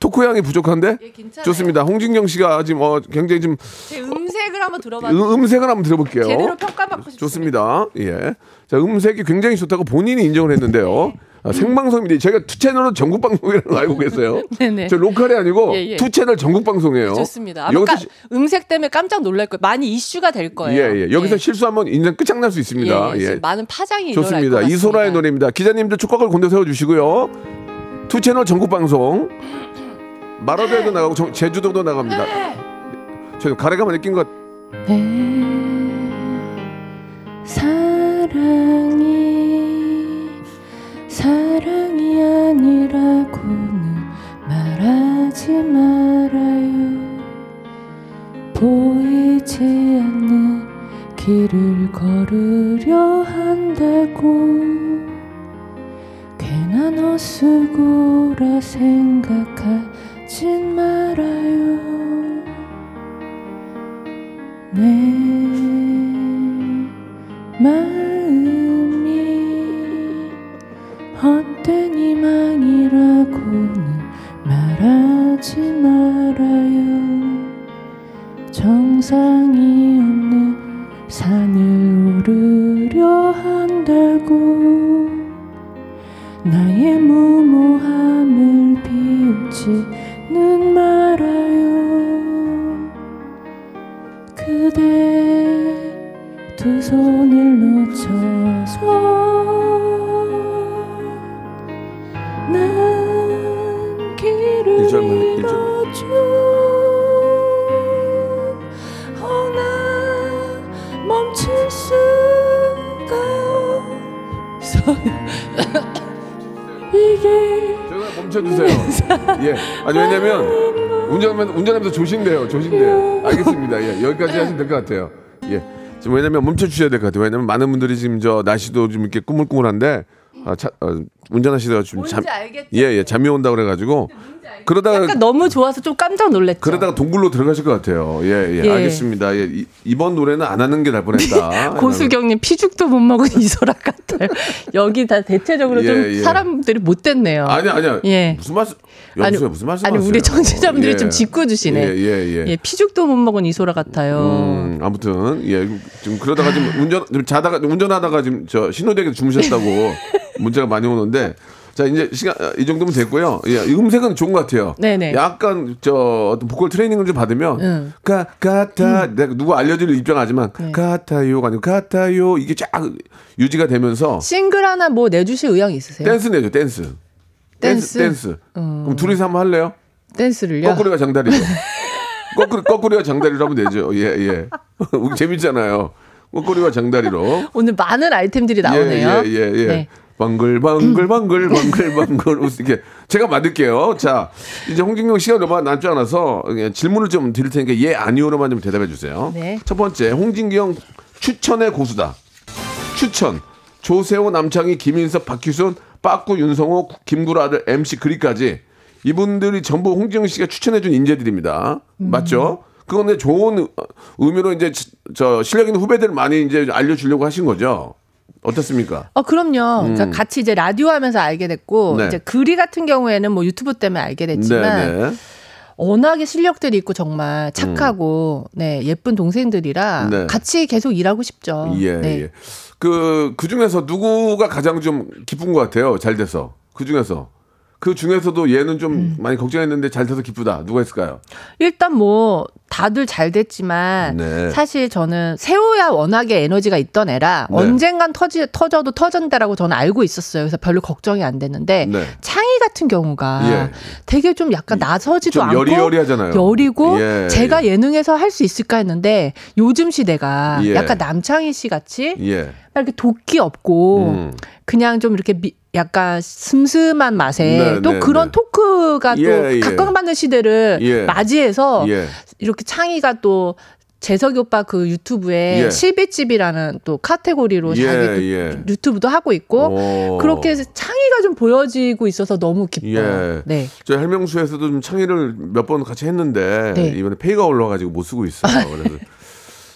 [SPEAKER 1] 토크 향이 부족한데?
[SPEAKER 2] 예, 괜찮아요.
[SPEAKER 1] 좋습니다. 홍진경 씨가 지금 어, 굉장히
[SPEAKER 2] 좀제 음색을 한번 들어봐.
[SPEAKER 1] 음, 색을 한번 들어볼게요.
[SPEAKER 2] 제대로 평가받고 싶습니다.
[SPEAKER 1] 좋습니다. 예. 자, 음색이 굉장히 좋다고 본인이 인정을 했는데요. 아, 생방송입니다. 저희가 two 채널은 전국 방송이라는 거 알고 계세요?
[SPEAKER 2] 네네.
[SPEAKER 1] 저 로컬이 아니고
[SPEAKER 2] 예, 예.
[SPEAKER 1] two 채널 전국 방송이에요.
[SPEAKER 2] 좋습니다. 아마
[SPEAKER 1] 여기서
[SPEAKER 2] 까-
[SPEAKER 1] 시-
[SPEAKER 2] 음색 때문에 깜짝 놀랄 거예요. 많이 이슈가 될 거예요.
[SPEAKER 1] 예, 예. 여기서
[SPEAKER 2] 예.
[SPEAKER 1] 실수하면 인생 끝장날 수 있습니다.
[SPEAKER 2] 예, 예.
[SPEAKER 1] 예.
[SPEAKER 2] 많은 파장이 것
[SPEAKER 1] 좋습니다.
[SPEAKER 2] 같습니다.
[SPEAKER 1] 이소라의 노래입니다. 기자님들 촉각을 곤두세워 주시고요. two 채널 전국 방송. 마라도에도 나가고 정- 제주도도 나갑니다. 저 가래가만 느낀
[SPEAKER 3] 것내 사랑이 사랑이 아니라고는 말하지 말아요. 보이지 않는 길을 걸으려 한다고. 괜한 헛수고라 생각하진 말아요. 내마 헛된 희망이라고는 말하지 말아요. 정상이 없는 산을 오르려 한다고. 나의 무
[SPEAKER 1] 아니 왜냐면 운전하면 운전하면서 조심돼요. 조심돼요. 알겠습니다. 예. 여기까지 하시면 될 것 같아요. 예. 지금 왜냐면 멈춰 주셔야 될 것 같아요. 왜냐면 많은 분들이 지금 저 날씨도 좀 이렇게 꾸물꾸물한데 아, 차, 어, 운전하시다가 좀 잠? 예, 예, 잠이 온다 그래가지고 그러다가
[SPEAKER 2] 약간 너무 좋아서 좀 깜짝 놀랐죠.
[SPEAKER 1] 그러다가 동굴로 들어가실 것 같아요. 예, 예,
[SPEAKER 2] 예.
[SPEAKER 1] 알겠습니다. 예, 이, 이번 노래는 안 하는 게날 뻔했다.
[SPEAKER 2] 고수경님 피죽도 못 먹은 이소라 같아요. 여기 다 대체적으로 좀
[SPEAKER 1] 예, 예.
[SPEAKER 2] 사람들이 못 됐네요.
[SPEAKER 1] 아니 아니야.
[SPEAKER 2] 예.
[SPEAKER 1] 무슨 말씀?
[SPEAKER 2] 아니.
[SPEAKER 1] 무슨 말씀?
[SPEAKER 2] 아니? 우리 청취자분들이
[SPEAKER 1] 예.
[SPEAKER 2] 좀 짓궂 주시네.
[SPEAKER 1] 예, 예, 예.
[SPEAKER 2] 예, 피죽도 못 먹은 이소라 같아요.
[SPEAKER 1] 음, 아무튼 예, 지금 그러다가 지금 운전 좀 자다가 운전하다가 지금 저 신호대에 주무셨다고 문자가 많이 오는데 자 이제 시간 아, 이 정도면 됐고요. 예, 이 음색은 좋은 것 같아요.
[SPEAKER 2] 네네.
[SPEAKER 1] 약간 저 어떤 보컬 트레이닝을 좀 받으면
[SPEAKER 2] 응.
[SPEAKER 1] 가 같아 내가 누구 알려줄 입장하지만
[SPEAKER 2] 네.
[SPEAKER 1] 같아요가 아니고 같아요 이게 쫙 유지가 되면서
[SPEAKER 2] 싱글 하나 뭐 내주실 의향 있으세요?
[SPEAKER 1] 댄스 내죠 댄스.
[SPEAKER 2] 댄스?
[SPEAKER 1] 댄스. 그럼 둘이서 한번 할래요?
[SPEAKER 2] 댄스를요?
[SPEAKER 1] 거꾸리가 장다리로. 거꾸리, 거꾸리와 장다리로 하면 되죠. 예, 예. 재밌잖아요. 거꾸리와 장다리로.
[SPEAKER 2] 오늘 많은 아이템들이 나오네요.
[SPEAKER 1] 예, 예, 예. 예.
[SPEAKER 2] 네.
[SPEAKER 1] 방글방글 방글 방글 방글 이렇게 제가 만들게요. 자 이제 홍진경 씨가 얼마 남지 않아서 질문을 좀 드릴 테니까 예 아니오로만 좀 대답해 주세요.
[SPEAKER 2] 네.
[SPEAKER 1] 첫 번째 홍진경 추천의 고수다. 추천 조세호 남창희 김인섭 박희순 빠꾸 윤성호 김구라 아들 MC 그리까지 이분들이 전부 홍진경 씨가 추천해준 인재들입니다. 맞죠? 그건 좋은 의미로 이제 저 실력 있는 후배들 많이 이제 알려주려고 하신 거죠. 어떻습니까?
[SPEAKER 2] 어, 그럼요. 자, 같이 이제 라디오 하면서 알게 됐고,
[SPEAKER 1] 음. 네.
[SPEAKER 2] 이제 글이 같은 경우에는 뭐 유튜브 때문에 알게 됐지만,
[SPEAKER 1] 네, 네.
[SPEAKER 2] 워낙에 실력들이 있고 정말 착하고, 네, 예쁜 동생들이라
[SPEAKER 1] 음. 네.
[SPEAKER 2] 같이 계속 일하고 싶죠.
[SPEAKER 1] 예,
[SPEAKER 2] 네.
[SPEAKER 1] 예. 그, 그 중에서 누구가 가장 좀 기쁜 것 같아요? 잘 돼서. 그 중에서. 그 중에서도 얘는 좀
[SPEAKER 2] 음.
[SPEAKER 1] 많이 걱정했는데 잘 돼서 기쁘다. 누가 있을까요?
[SPEAKER 2] 일단 뭐, 다들 잘 됐지만,
[SPEAKER 1] 네.
[SPEAKER 2] 사실 저는 세호야 워낙에 에너지가 있던 애라,
[SPEAKER 1] 네.
[SPEAKER 2] 언젠간 터지, 터져도 터진다라고 저는 알고 있었어요. 그래서 별로 걱정이 안 됐는데,
[SPEAKER 1] 네.
[SPEAKER 2] 창희 같은 경우가
[SPEAKER 1] 예.
[SPEAKER 2] 되게 좀 약간 나서지도
[SPEAKER 1] 좀
[SPEAKER 2] 않고
[SPEAKER 1] 여리여리하잖아요.
[SPEAKER 2] 여리고
[SPEAKER 1] 예,
[SPEAKER 2] 제가 예 능에서 할 수 있을까 했는데 요즘 시대가
[SPEAKER 1] 예.
[SPEAKER 2] 약간 남창희 씨 같이
[SPEAKER 1] 예.
[SPEAKER 2] 막 이렇게 도끼 없고
[SPEAKER 1] 음.
[SPEAKER 2] 그냥 좀 이렇게 미- 약간 슴슴한 맛에
[SPEAKER 1] 네,
[SPEAKER 2] 또
[SPEAKER 1] 네,
[SPEAKER 2] 그런
[SPEAKER 1] 네.
[SPEAKER 2] 토크가
[SPEAKER 1] 예,
[SPEAKER 2] 또
[SPEAKER 1] 예.
[SPEAKER 2] 각광받는 시대를
[SPEAKER 1] 예.
[SPEAKER 2] 맞이해서
[SPEAKER 1] 예.
[SPEAKER 2] 이렇게 창희가 또 재석이 오빠 그 유튜브에
[SPEAKER 1] 예.
[SPEAKER 2] 실비집이라는 또 카테고리로
[SPEAKER 1] 예,
[SPEAKER 2] 자기 그
[SPEAKER 1] 예.
[SPEAKER 2] 유튜브도 하고 있고
[SPEAKER 1] 오.
[SPEAKER 2] 그렇게 해서 창희가 좀 보여지고 있어서 너무 기뻐요.
[SPEAKER 1] 예.
[SPEAKER 2] 네.
[SPEAKER 1] 저 할명수에서도 좀 창의를 몇 번 같이 했는데
[SPEAKER 2] 네.
[SPEAKER 1] 이번에 페이가 올라가지고 못 쓰고 있어요. 그래서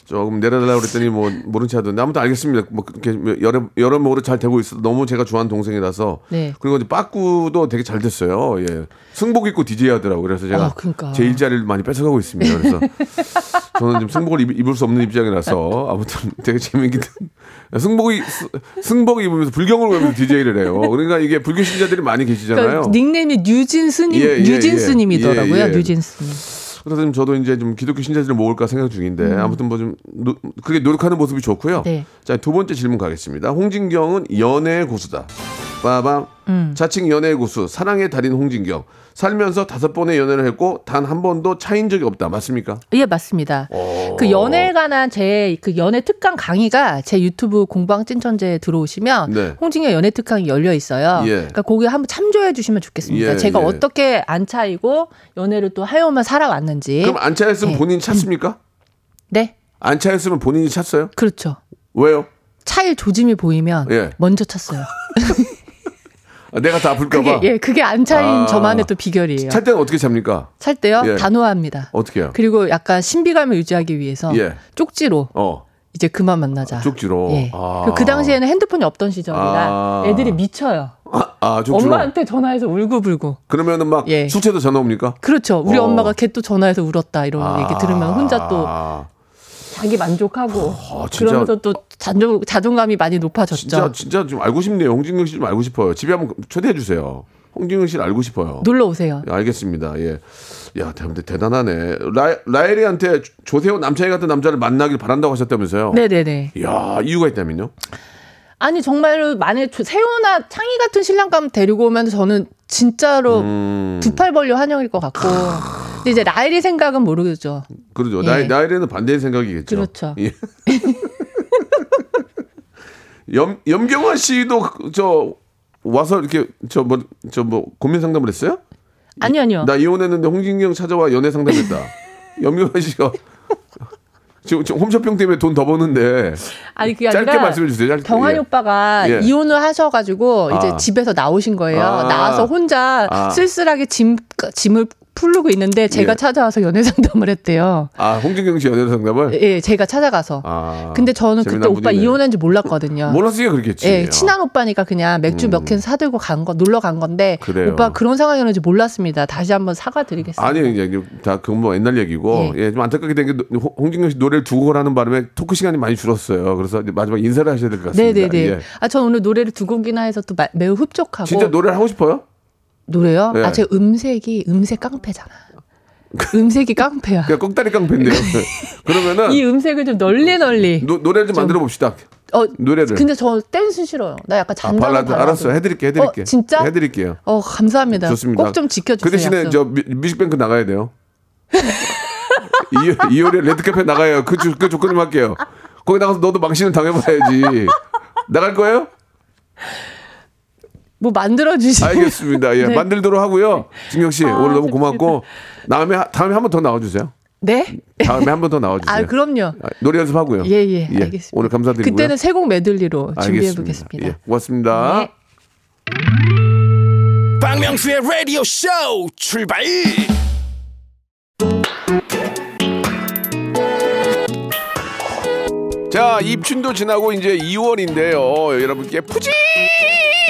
[SPEAKER 1] 조금 내려달라고 그랬더니 뭐 모른 체 하던데 아무튼 알겠습니다. 뭐 그렇게 여러 여러모로 잘 되고 있어. 너무 제가 좋아하는 동생이라서.
[SPEAKER 2] 네.
[SPEAKER 1] 그리고 이제 빠꾸도 되게 잘 됐어요. 예. 승복 입고 DJ 하더라고. 그래서 제가
[SPEAKER 2] 어, 그러니까.
[SPEAKER 1] 제 일자리를 많이 뺏어가고 있습니다. 그래서 저는 지금 승복을 입, 입을 수 없는 입장이라서 아무튼 되게 재밌긴. 승복이 스- 승복 입으면서 불경을 외면서 DJ를 해요. 그러니까 이게 불교 신자들이 많이 계시잖아요.
[SPEAKER 2] 그러니까 닉네임이 뉴진스님,
[SPEAKER 1] 예, 예,
[SPEAKER 2] 뉴진스님이더라고요.
[SPEAKER 1] 예, 예.
[SPEAKER 2] 뉴진스님.
[SPEAKER 1] 그래서 좀 저도 이제 좀 기독교 신자들을 모을까 생각 중인데 아무튼 뭐 좀 그게 노력하는 모습이 좋고요.
[SPEAKER 2] 음. 네.
[SPEAKER 1] 자두 번째 질문 가겠습니다. 홍진경은 연애의 고수다. 빠밤.
[SPEAKER 2] 음.
[SPEAKER 1] 자칭 연애의 고수, 사랑의 달인 홍진경. 살면서 다섯 번의 연애를 했고 단 한 번도 차인 적이 없다. 맞습니까?
[SPEAKER 2] 예, 맞습니다. 그 연애에 관한 제 그 연애 특강 강의가 제 유튜브 공방 찐천재에 들어오시면
[SPEAKER 1] 네.
[SPEAKER 2] 홍진경 연애 특강이 열려 있어요.
[SPEAKER 1] 예.
[SPEAKER 2] 그러니까 거기 한번 참조해 주시면 좋겠습니다.
[SPEAKER 1] 예,
[SPEAKER 2] 제가
[SPEAKER 1] 예.
[SPEAKER 2] 어떻게 안 차이고 연애를 또 하여만 살아왔는지.
[SPEAKER 1] 그럼 안 차였으면
[SPEAKER 2] 예.
[SPEAKER 1] 본인 찾습니까?
[SPEAKER 2] 네,
[SPEAKER 1] 안 차였으면 본인이 찾어요?
[SPEAKER 2] 그렇죠.
[SPEAKER 1] 왜요?
[SPEAKER 2] 차일 조짐이 보이면
[SPEAKER 1] 예.
[SPEAKER 2] 먼저 찼어요.
[SPEAKER 1] 아, 내가 다 아플까봐.
[SPEAKER 2] 예, 그게 안 차인
[SPEAKER 1] 아.
[SPEAKER 2] 저만의 또 비결이에요.
[SPEAKER 1] 찰 때는 어떻게 잡니까?
[SPEAKER 2] 찰 때요
[SPEAKER 1] 예.
[SPEAKER 2] 단호합니다.
[SPEAKER 1] 어떻게 해요?
[SPEAKER 2] 그리고 약간 신비감을 유지하기 위해서
[SPEAKER 1] 예.
[SPEAKER 2] 쪽지로
[SPEAKER 1] 어.
[SPEAKER 2] 이제 그만 만나자.
[SPEAKER 1] 쪽지로.
[SPEAKER 2] 예.
[SPEAKER 1] 아.
[SPEAKER 2] 그리고 그 당시에는 핸드폰이 없던 시절이라
[SPEAKER 1] 아.
[SPEAKER 2] 애들이 미쳐요.
[SPEAKER 1] 아, 아.
[SPEAKER 2] 엄마한테 전화해서 울고불고.
[SPEAKER 1] 그러면은 막
[SPEAKER 2] 예.
[SPEAKER 1] 숙제도 전화 옵니까?
[SPEAKER 2] 그렇죠. 우리
[SPEAKER 1] 어.
[SPEAKER 2] 엄마가 걔 또 전화해서 울었다 이런
[SPEAKER 1] 아.
[SPEAKER 2] 얘기 들으면 혼자 또 자기 만족하고
[SPEAKER 1] 아.
[SPEAKER 2] 그러면서 또 자존, 자존감이 많이 높아졌죠.
[SPEAKER 1] 진짜 진짜 좀 알고 싶네요. 홍진경 씨 좀 알고 싶어요. 집에 한번 초대해 주세요. 홍진경 씨를 알고 싶어요.
[SPEAKER 2] 놀러 오세요.
[SPEAKER 1] 예, 알겠습니다. 예. 야, 근데 대단하네. 라, 라엘이한테 조세호 남창희 같은 남자를 만나길 바란다고 하셨다면서요?
[SPEAKER 2] 네네네.
[SPEAKER 1] 야, 이유가 있다면요?
[SPEAKER 2] 아니 정말로 만약에 조- 세호나 창희 같은 신랑감 데리고 오면 저는 진짜로
[SPEAKER 1] 음,
[SPEAKER 2] 두팔 벌려 환영일 것 같고. 근데 이제 라일이 생각은 모르겠죠.
[SPEAKER 1] 그러죠.
[SPEAKER 2] 예.
[SPEAKER 1] 나, 라엘에는 반대의 생각이겠죠.
[SPEAKER 2] 그렇죠.
[SPEAKER 1] 예. 염 염경화 씨도 그- 저 와서 이렇게 저 뭐 저 뭐 고민 상담을 했어요?
[SPEAKER 2] 아니요, 아니요.
[SPEAKER 1] 나 이혼했는데 홍진경 찾아와 연애 상담했다. 염경화 씨가 지금, 지금 홈쇼핑 때문에 돈 더 버는데
[SPEAKER 2] 아니 그게
[SPEAKER 1] 짧게
[SPEAKER 2] 아니라
[SPEAKER 1] 말씀해 주세요. 짧게.
[SPEAKER 2] 경환이
[SPEAKER 1] 예.
[SPEAKER 2] 오빠가
[SPEAKER 1] 예.
[SPEAKER 2] 이혼을 하셔가지고 이제
[SPEAKER 1] 아.
[SPEAKER 2] 집에서 나오신 거예요.
[SPEAKER 1] 아.
[SPEAKER 2] 나와서 혼자
[SPEAKER 1] 아.
[SPEAKER 2] 쓸쓸하게 짐 짐을 풀르고 있는데 제가
[SPEAKER 1] 예.
[SPEAKER 2] 찾아와서 연애 상담을 했대요.
[SPEAKER 1] 아 홍진경 씨 연애 상담을.
[SPEAKER 2] 예, 제가 찾아가서.
[SPEAKER 1] 아,
[SPEAKER 2] 근데 저는 그때 오빠
[SPEAKER 1] 분이네.
[SPEAKER 2] 이혼한지 몰랐거든요.
[SPEAKER 1] 몰랐으니까 그렇겠지.
[SPEAKER 2] 예, 친한 오빠니까 그냥 맥주 몇캔 사들고 간 거, 놀러 간 건데,
[SPEAKER 1] 그래요.
[SPEAKER 2] 오빠 그런 상황이었는지 몰랐습니다. 다시 한번 사과드리겠습니다.
[SPEAKER 1] 아니 이제 다 그건 뭐 옛날 얘기고
[SPEAKER 2] 예.
[SPEAKER 1] 예 좀 안타깝게 된 게 홍진경 씨 노래를 두 곡을 하는 바람에 토크 시간이 많이 줄었어요. 그래서 마지막 인사를 하셔야 될 것 같습니다.
[SPEAKER 2] 네네네.
[SPEAKER 1] 예.
[SPEAKER 2] 아, 전 오늘 노래를 두 곡이나 해서 또 마- 매우 흡족하고.
[SPEAKER 1] 진짜 노래를 하고 싶어요?
[SPEAKER 2] 노래요?
[SPEAKER 1] 예.
[SPEAKER 2] 아, 제 음색이 음색 깡패잖아. 음색이 깡패야.
[SPEAKER 1] 그냥 꺽다리 깡패인데요. 그러면은
[SPEAKER 2] 이 음색을 좀 널리 널리.
[SPEAKER 1] 노, 노래를 좀 만들어 봅시다.
[SPEAKER 2] 어,
[SPEAKER 1] 노래를.
[SPEAKER 2] 근데 저 댄스 싫어요. 나 약간
[SPEAKER 1] 아,
[SPEAKER 2] 잔잔한
[SPEAKER 1] 발라드
[SPEAKER 2] 발라드.
[SPEAKER 1] 알았어. 해드릴게, 해드릴게.
[SPEAKER 2] 어, 진짜?
[SPEAKER 1] 해드릴게요.
[SPEAKER 2] 어, 감사합니다.
[SPEAKER 1] 좋습니다.
[SPEAKER 2] 꼭 좀 지켜주세요.
[SPEAKER 1] 그 대신에
[SPEAKER 2] 약속.
[SPEAKER 1] 저 뮤- 뮤직뱅크 나가야 돼요. 이, 이효리 레드카페 나가요. 그, 조- 그 조건 좀 할게요. 거기 나가서 너도 망신을 당해봐야지. 나갈 거예요?
[SPEAKER 2] 뭐 만들어 주시면
[SPEAKER 1] 알겠습니다. 예,
[SPEAKER 2] 네.
[SPEAKER 1] 만들도록 하고요. 진경 씨
[SPEAKER 2] 아,
[SPEAKER 1] 오늘 너무 고맙고 다음에 하- 다음에 한 번 더 나와 주세요.
[SPEAKER 2] 네?
[SPEAKER 1] 다음에 한 번 더 나와 주세요.
[SPEAKER 2] 아, 그럼요.
[SPEAKER 1] 아, 노래 연습하고요.
[SPEAKER 2] 예, 예, 알겠습니다.
[SPEAKER 1] 오늘 감사드리고요.
[SPEAKER 2] 그때는 세 곡 메들리로 준비해. 보겠습니다.
[SPEAKER 1] 예, 고맙습니다.
[SPEAKER 2] 네.
[SPEAKER 4] 박명수의 라디오 쇼 출발
[SPEAKER 1] 자, 입춘도 지나고 이제 2월인데요. 여러분께 푸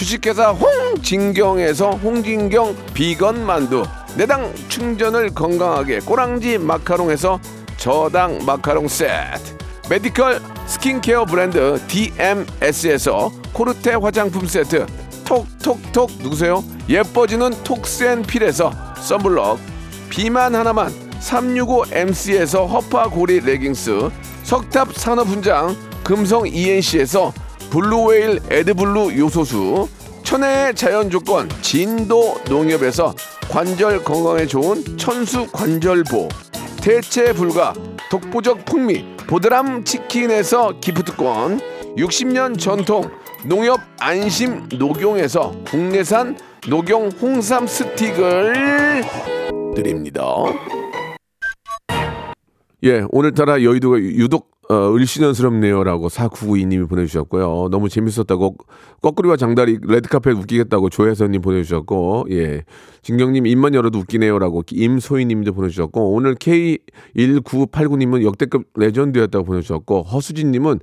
[SPEAKER 1] 주식회사 홍진경에서 홍진경 비건 만두, 내당 충전을 건강하게 꼬랑지 마카롱에서 저당 마카롱 세트, 메디컬 스킨케어 브랜드 DMS에서 코르테 화장품 세트, 톡톡톡 누구세요? 예뻐지는 톡스앤필에서 썬블럭, 비만 하나만 365MC에서 허파고리 레깅스, 석탑 산업훈장 금성 ENC에서 블루웨일 에드블루 요소수, 천혜의 자연 조건 진도 농협에서 관절 건강에 좋은 천수 관절보, 대체 불가 독보적 풍미 보드람 치킨에서 기프트권 60년 전통 농협 안심 녹용에서 국내산 녹용 홍삼 스틱을 드립니다. 예, 오늘따라 여의도가 유독 어, 을씨년스럽네요라고 4992님이 보내주셨고요. 너무 재밌었다고 거꾸리와 장다리 레드카펫 웃기겠다고 조혜선님 보내주셨고, 예, 진경님 입만 열어도 웃기네요라고 임소희님도 보내주셨고, 오늘 K1989님은 역대급 레전드였다고 보내주셨고, 허수진님은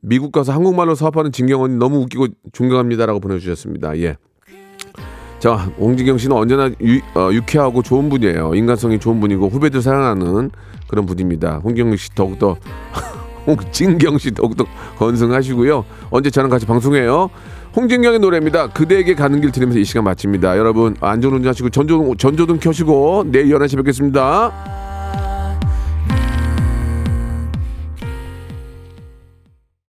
[SPEAKER 1] 미국 가서 한국말로 사업하는 진경 언니 너무 웃기고 존경합니다라고 보내주셨습니다. 예. 자, 홍진경 씨는 언제나 유, 어, 유쾌하고 좋은 분이에요. 인간성이 좋은 분이고 후배들 사랑하는 그런 분입니다. 홍경 씨 더욱더 홍진경 씨 더욱더 건승하시고요. 언제 저랑 같이 방송해요. 홍진경의 노래입니다. 그대에게 가는 길 들으면서 이 시간 마칩니다. 여러분 안전 운전하시고 전조등, 전조등 켜시고 내일 11시 뵙겠습니다.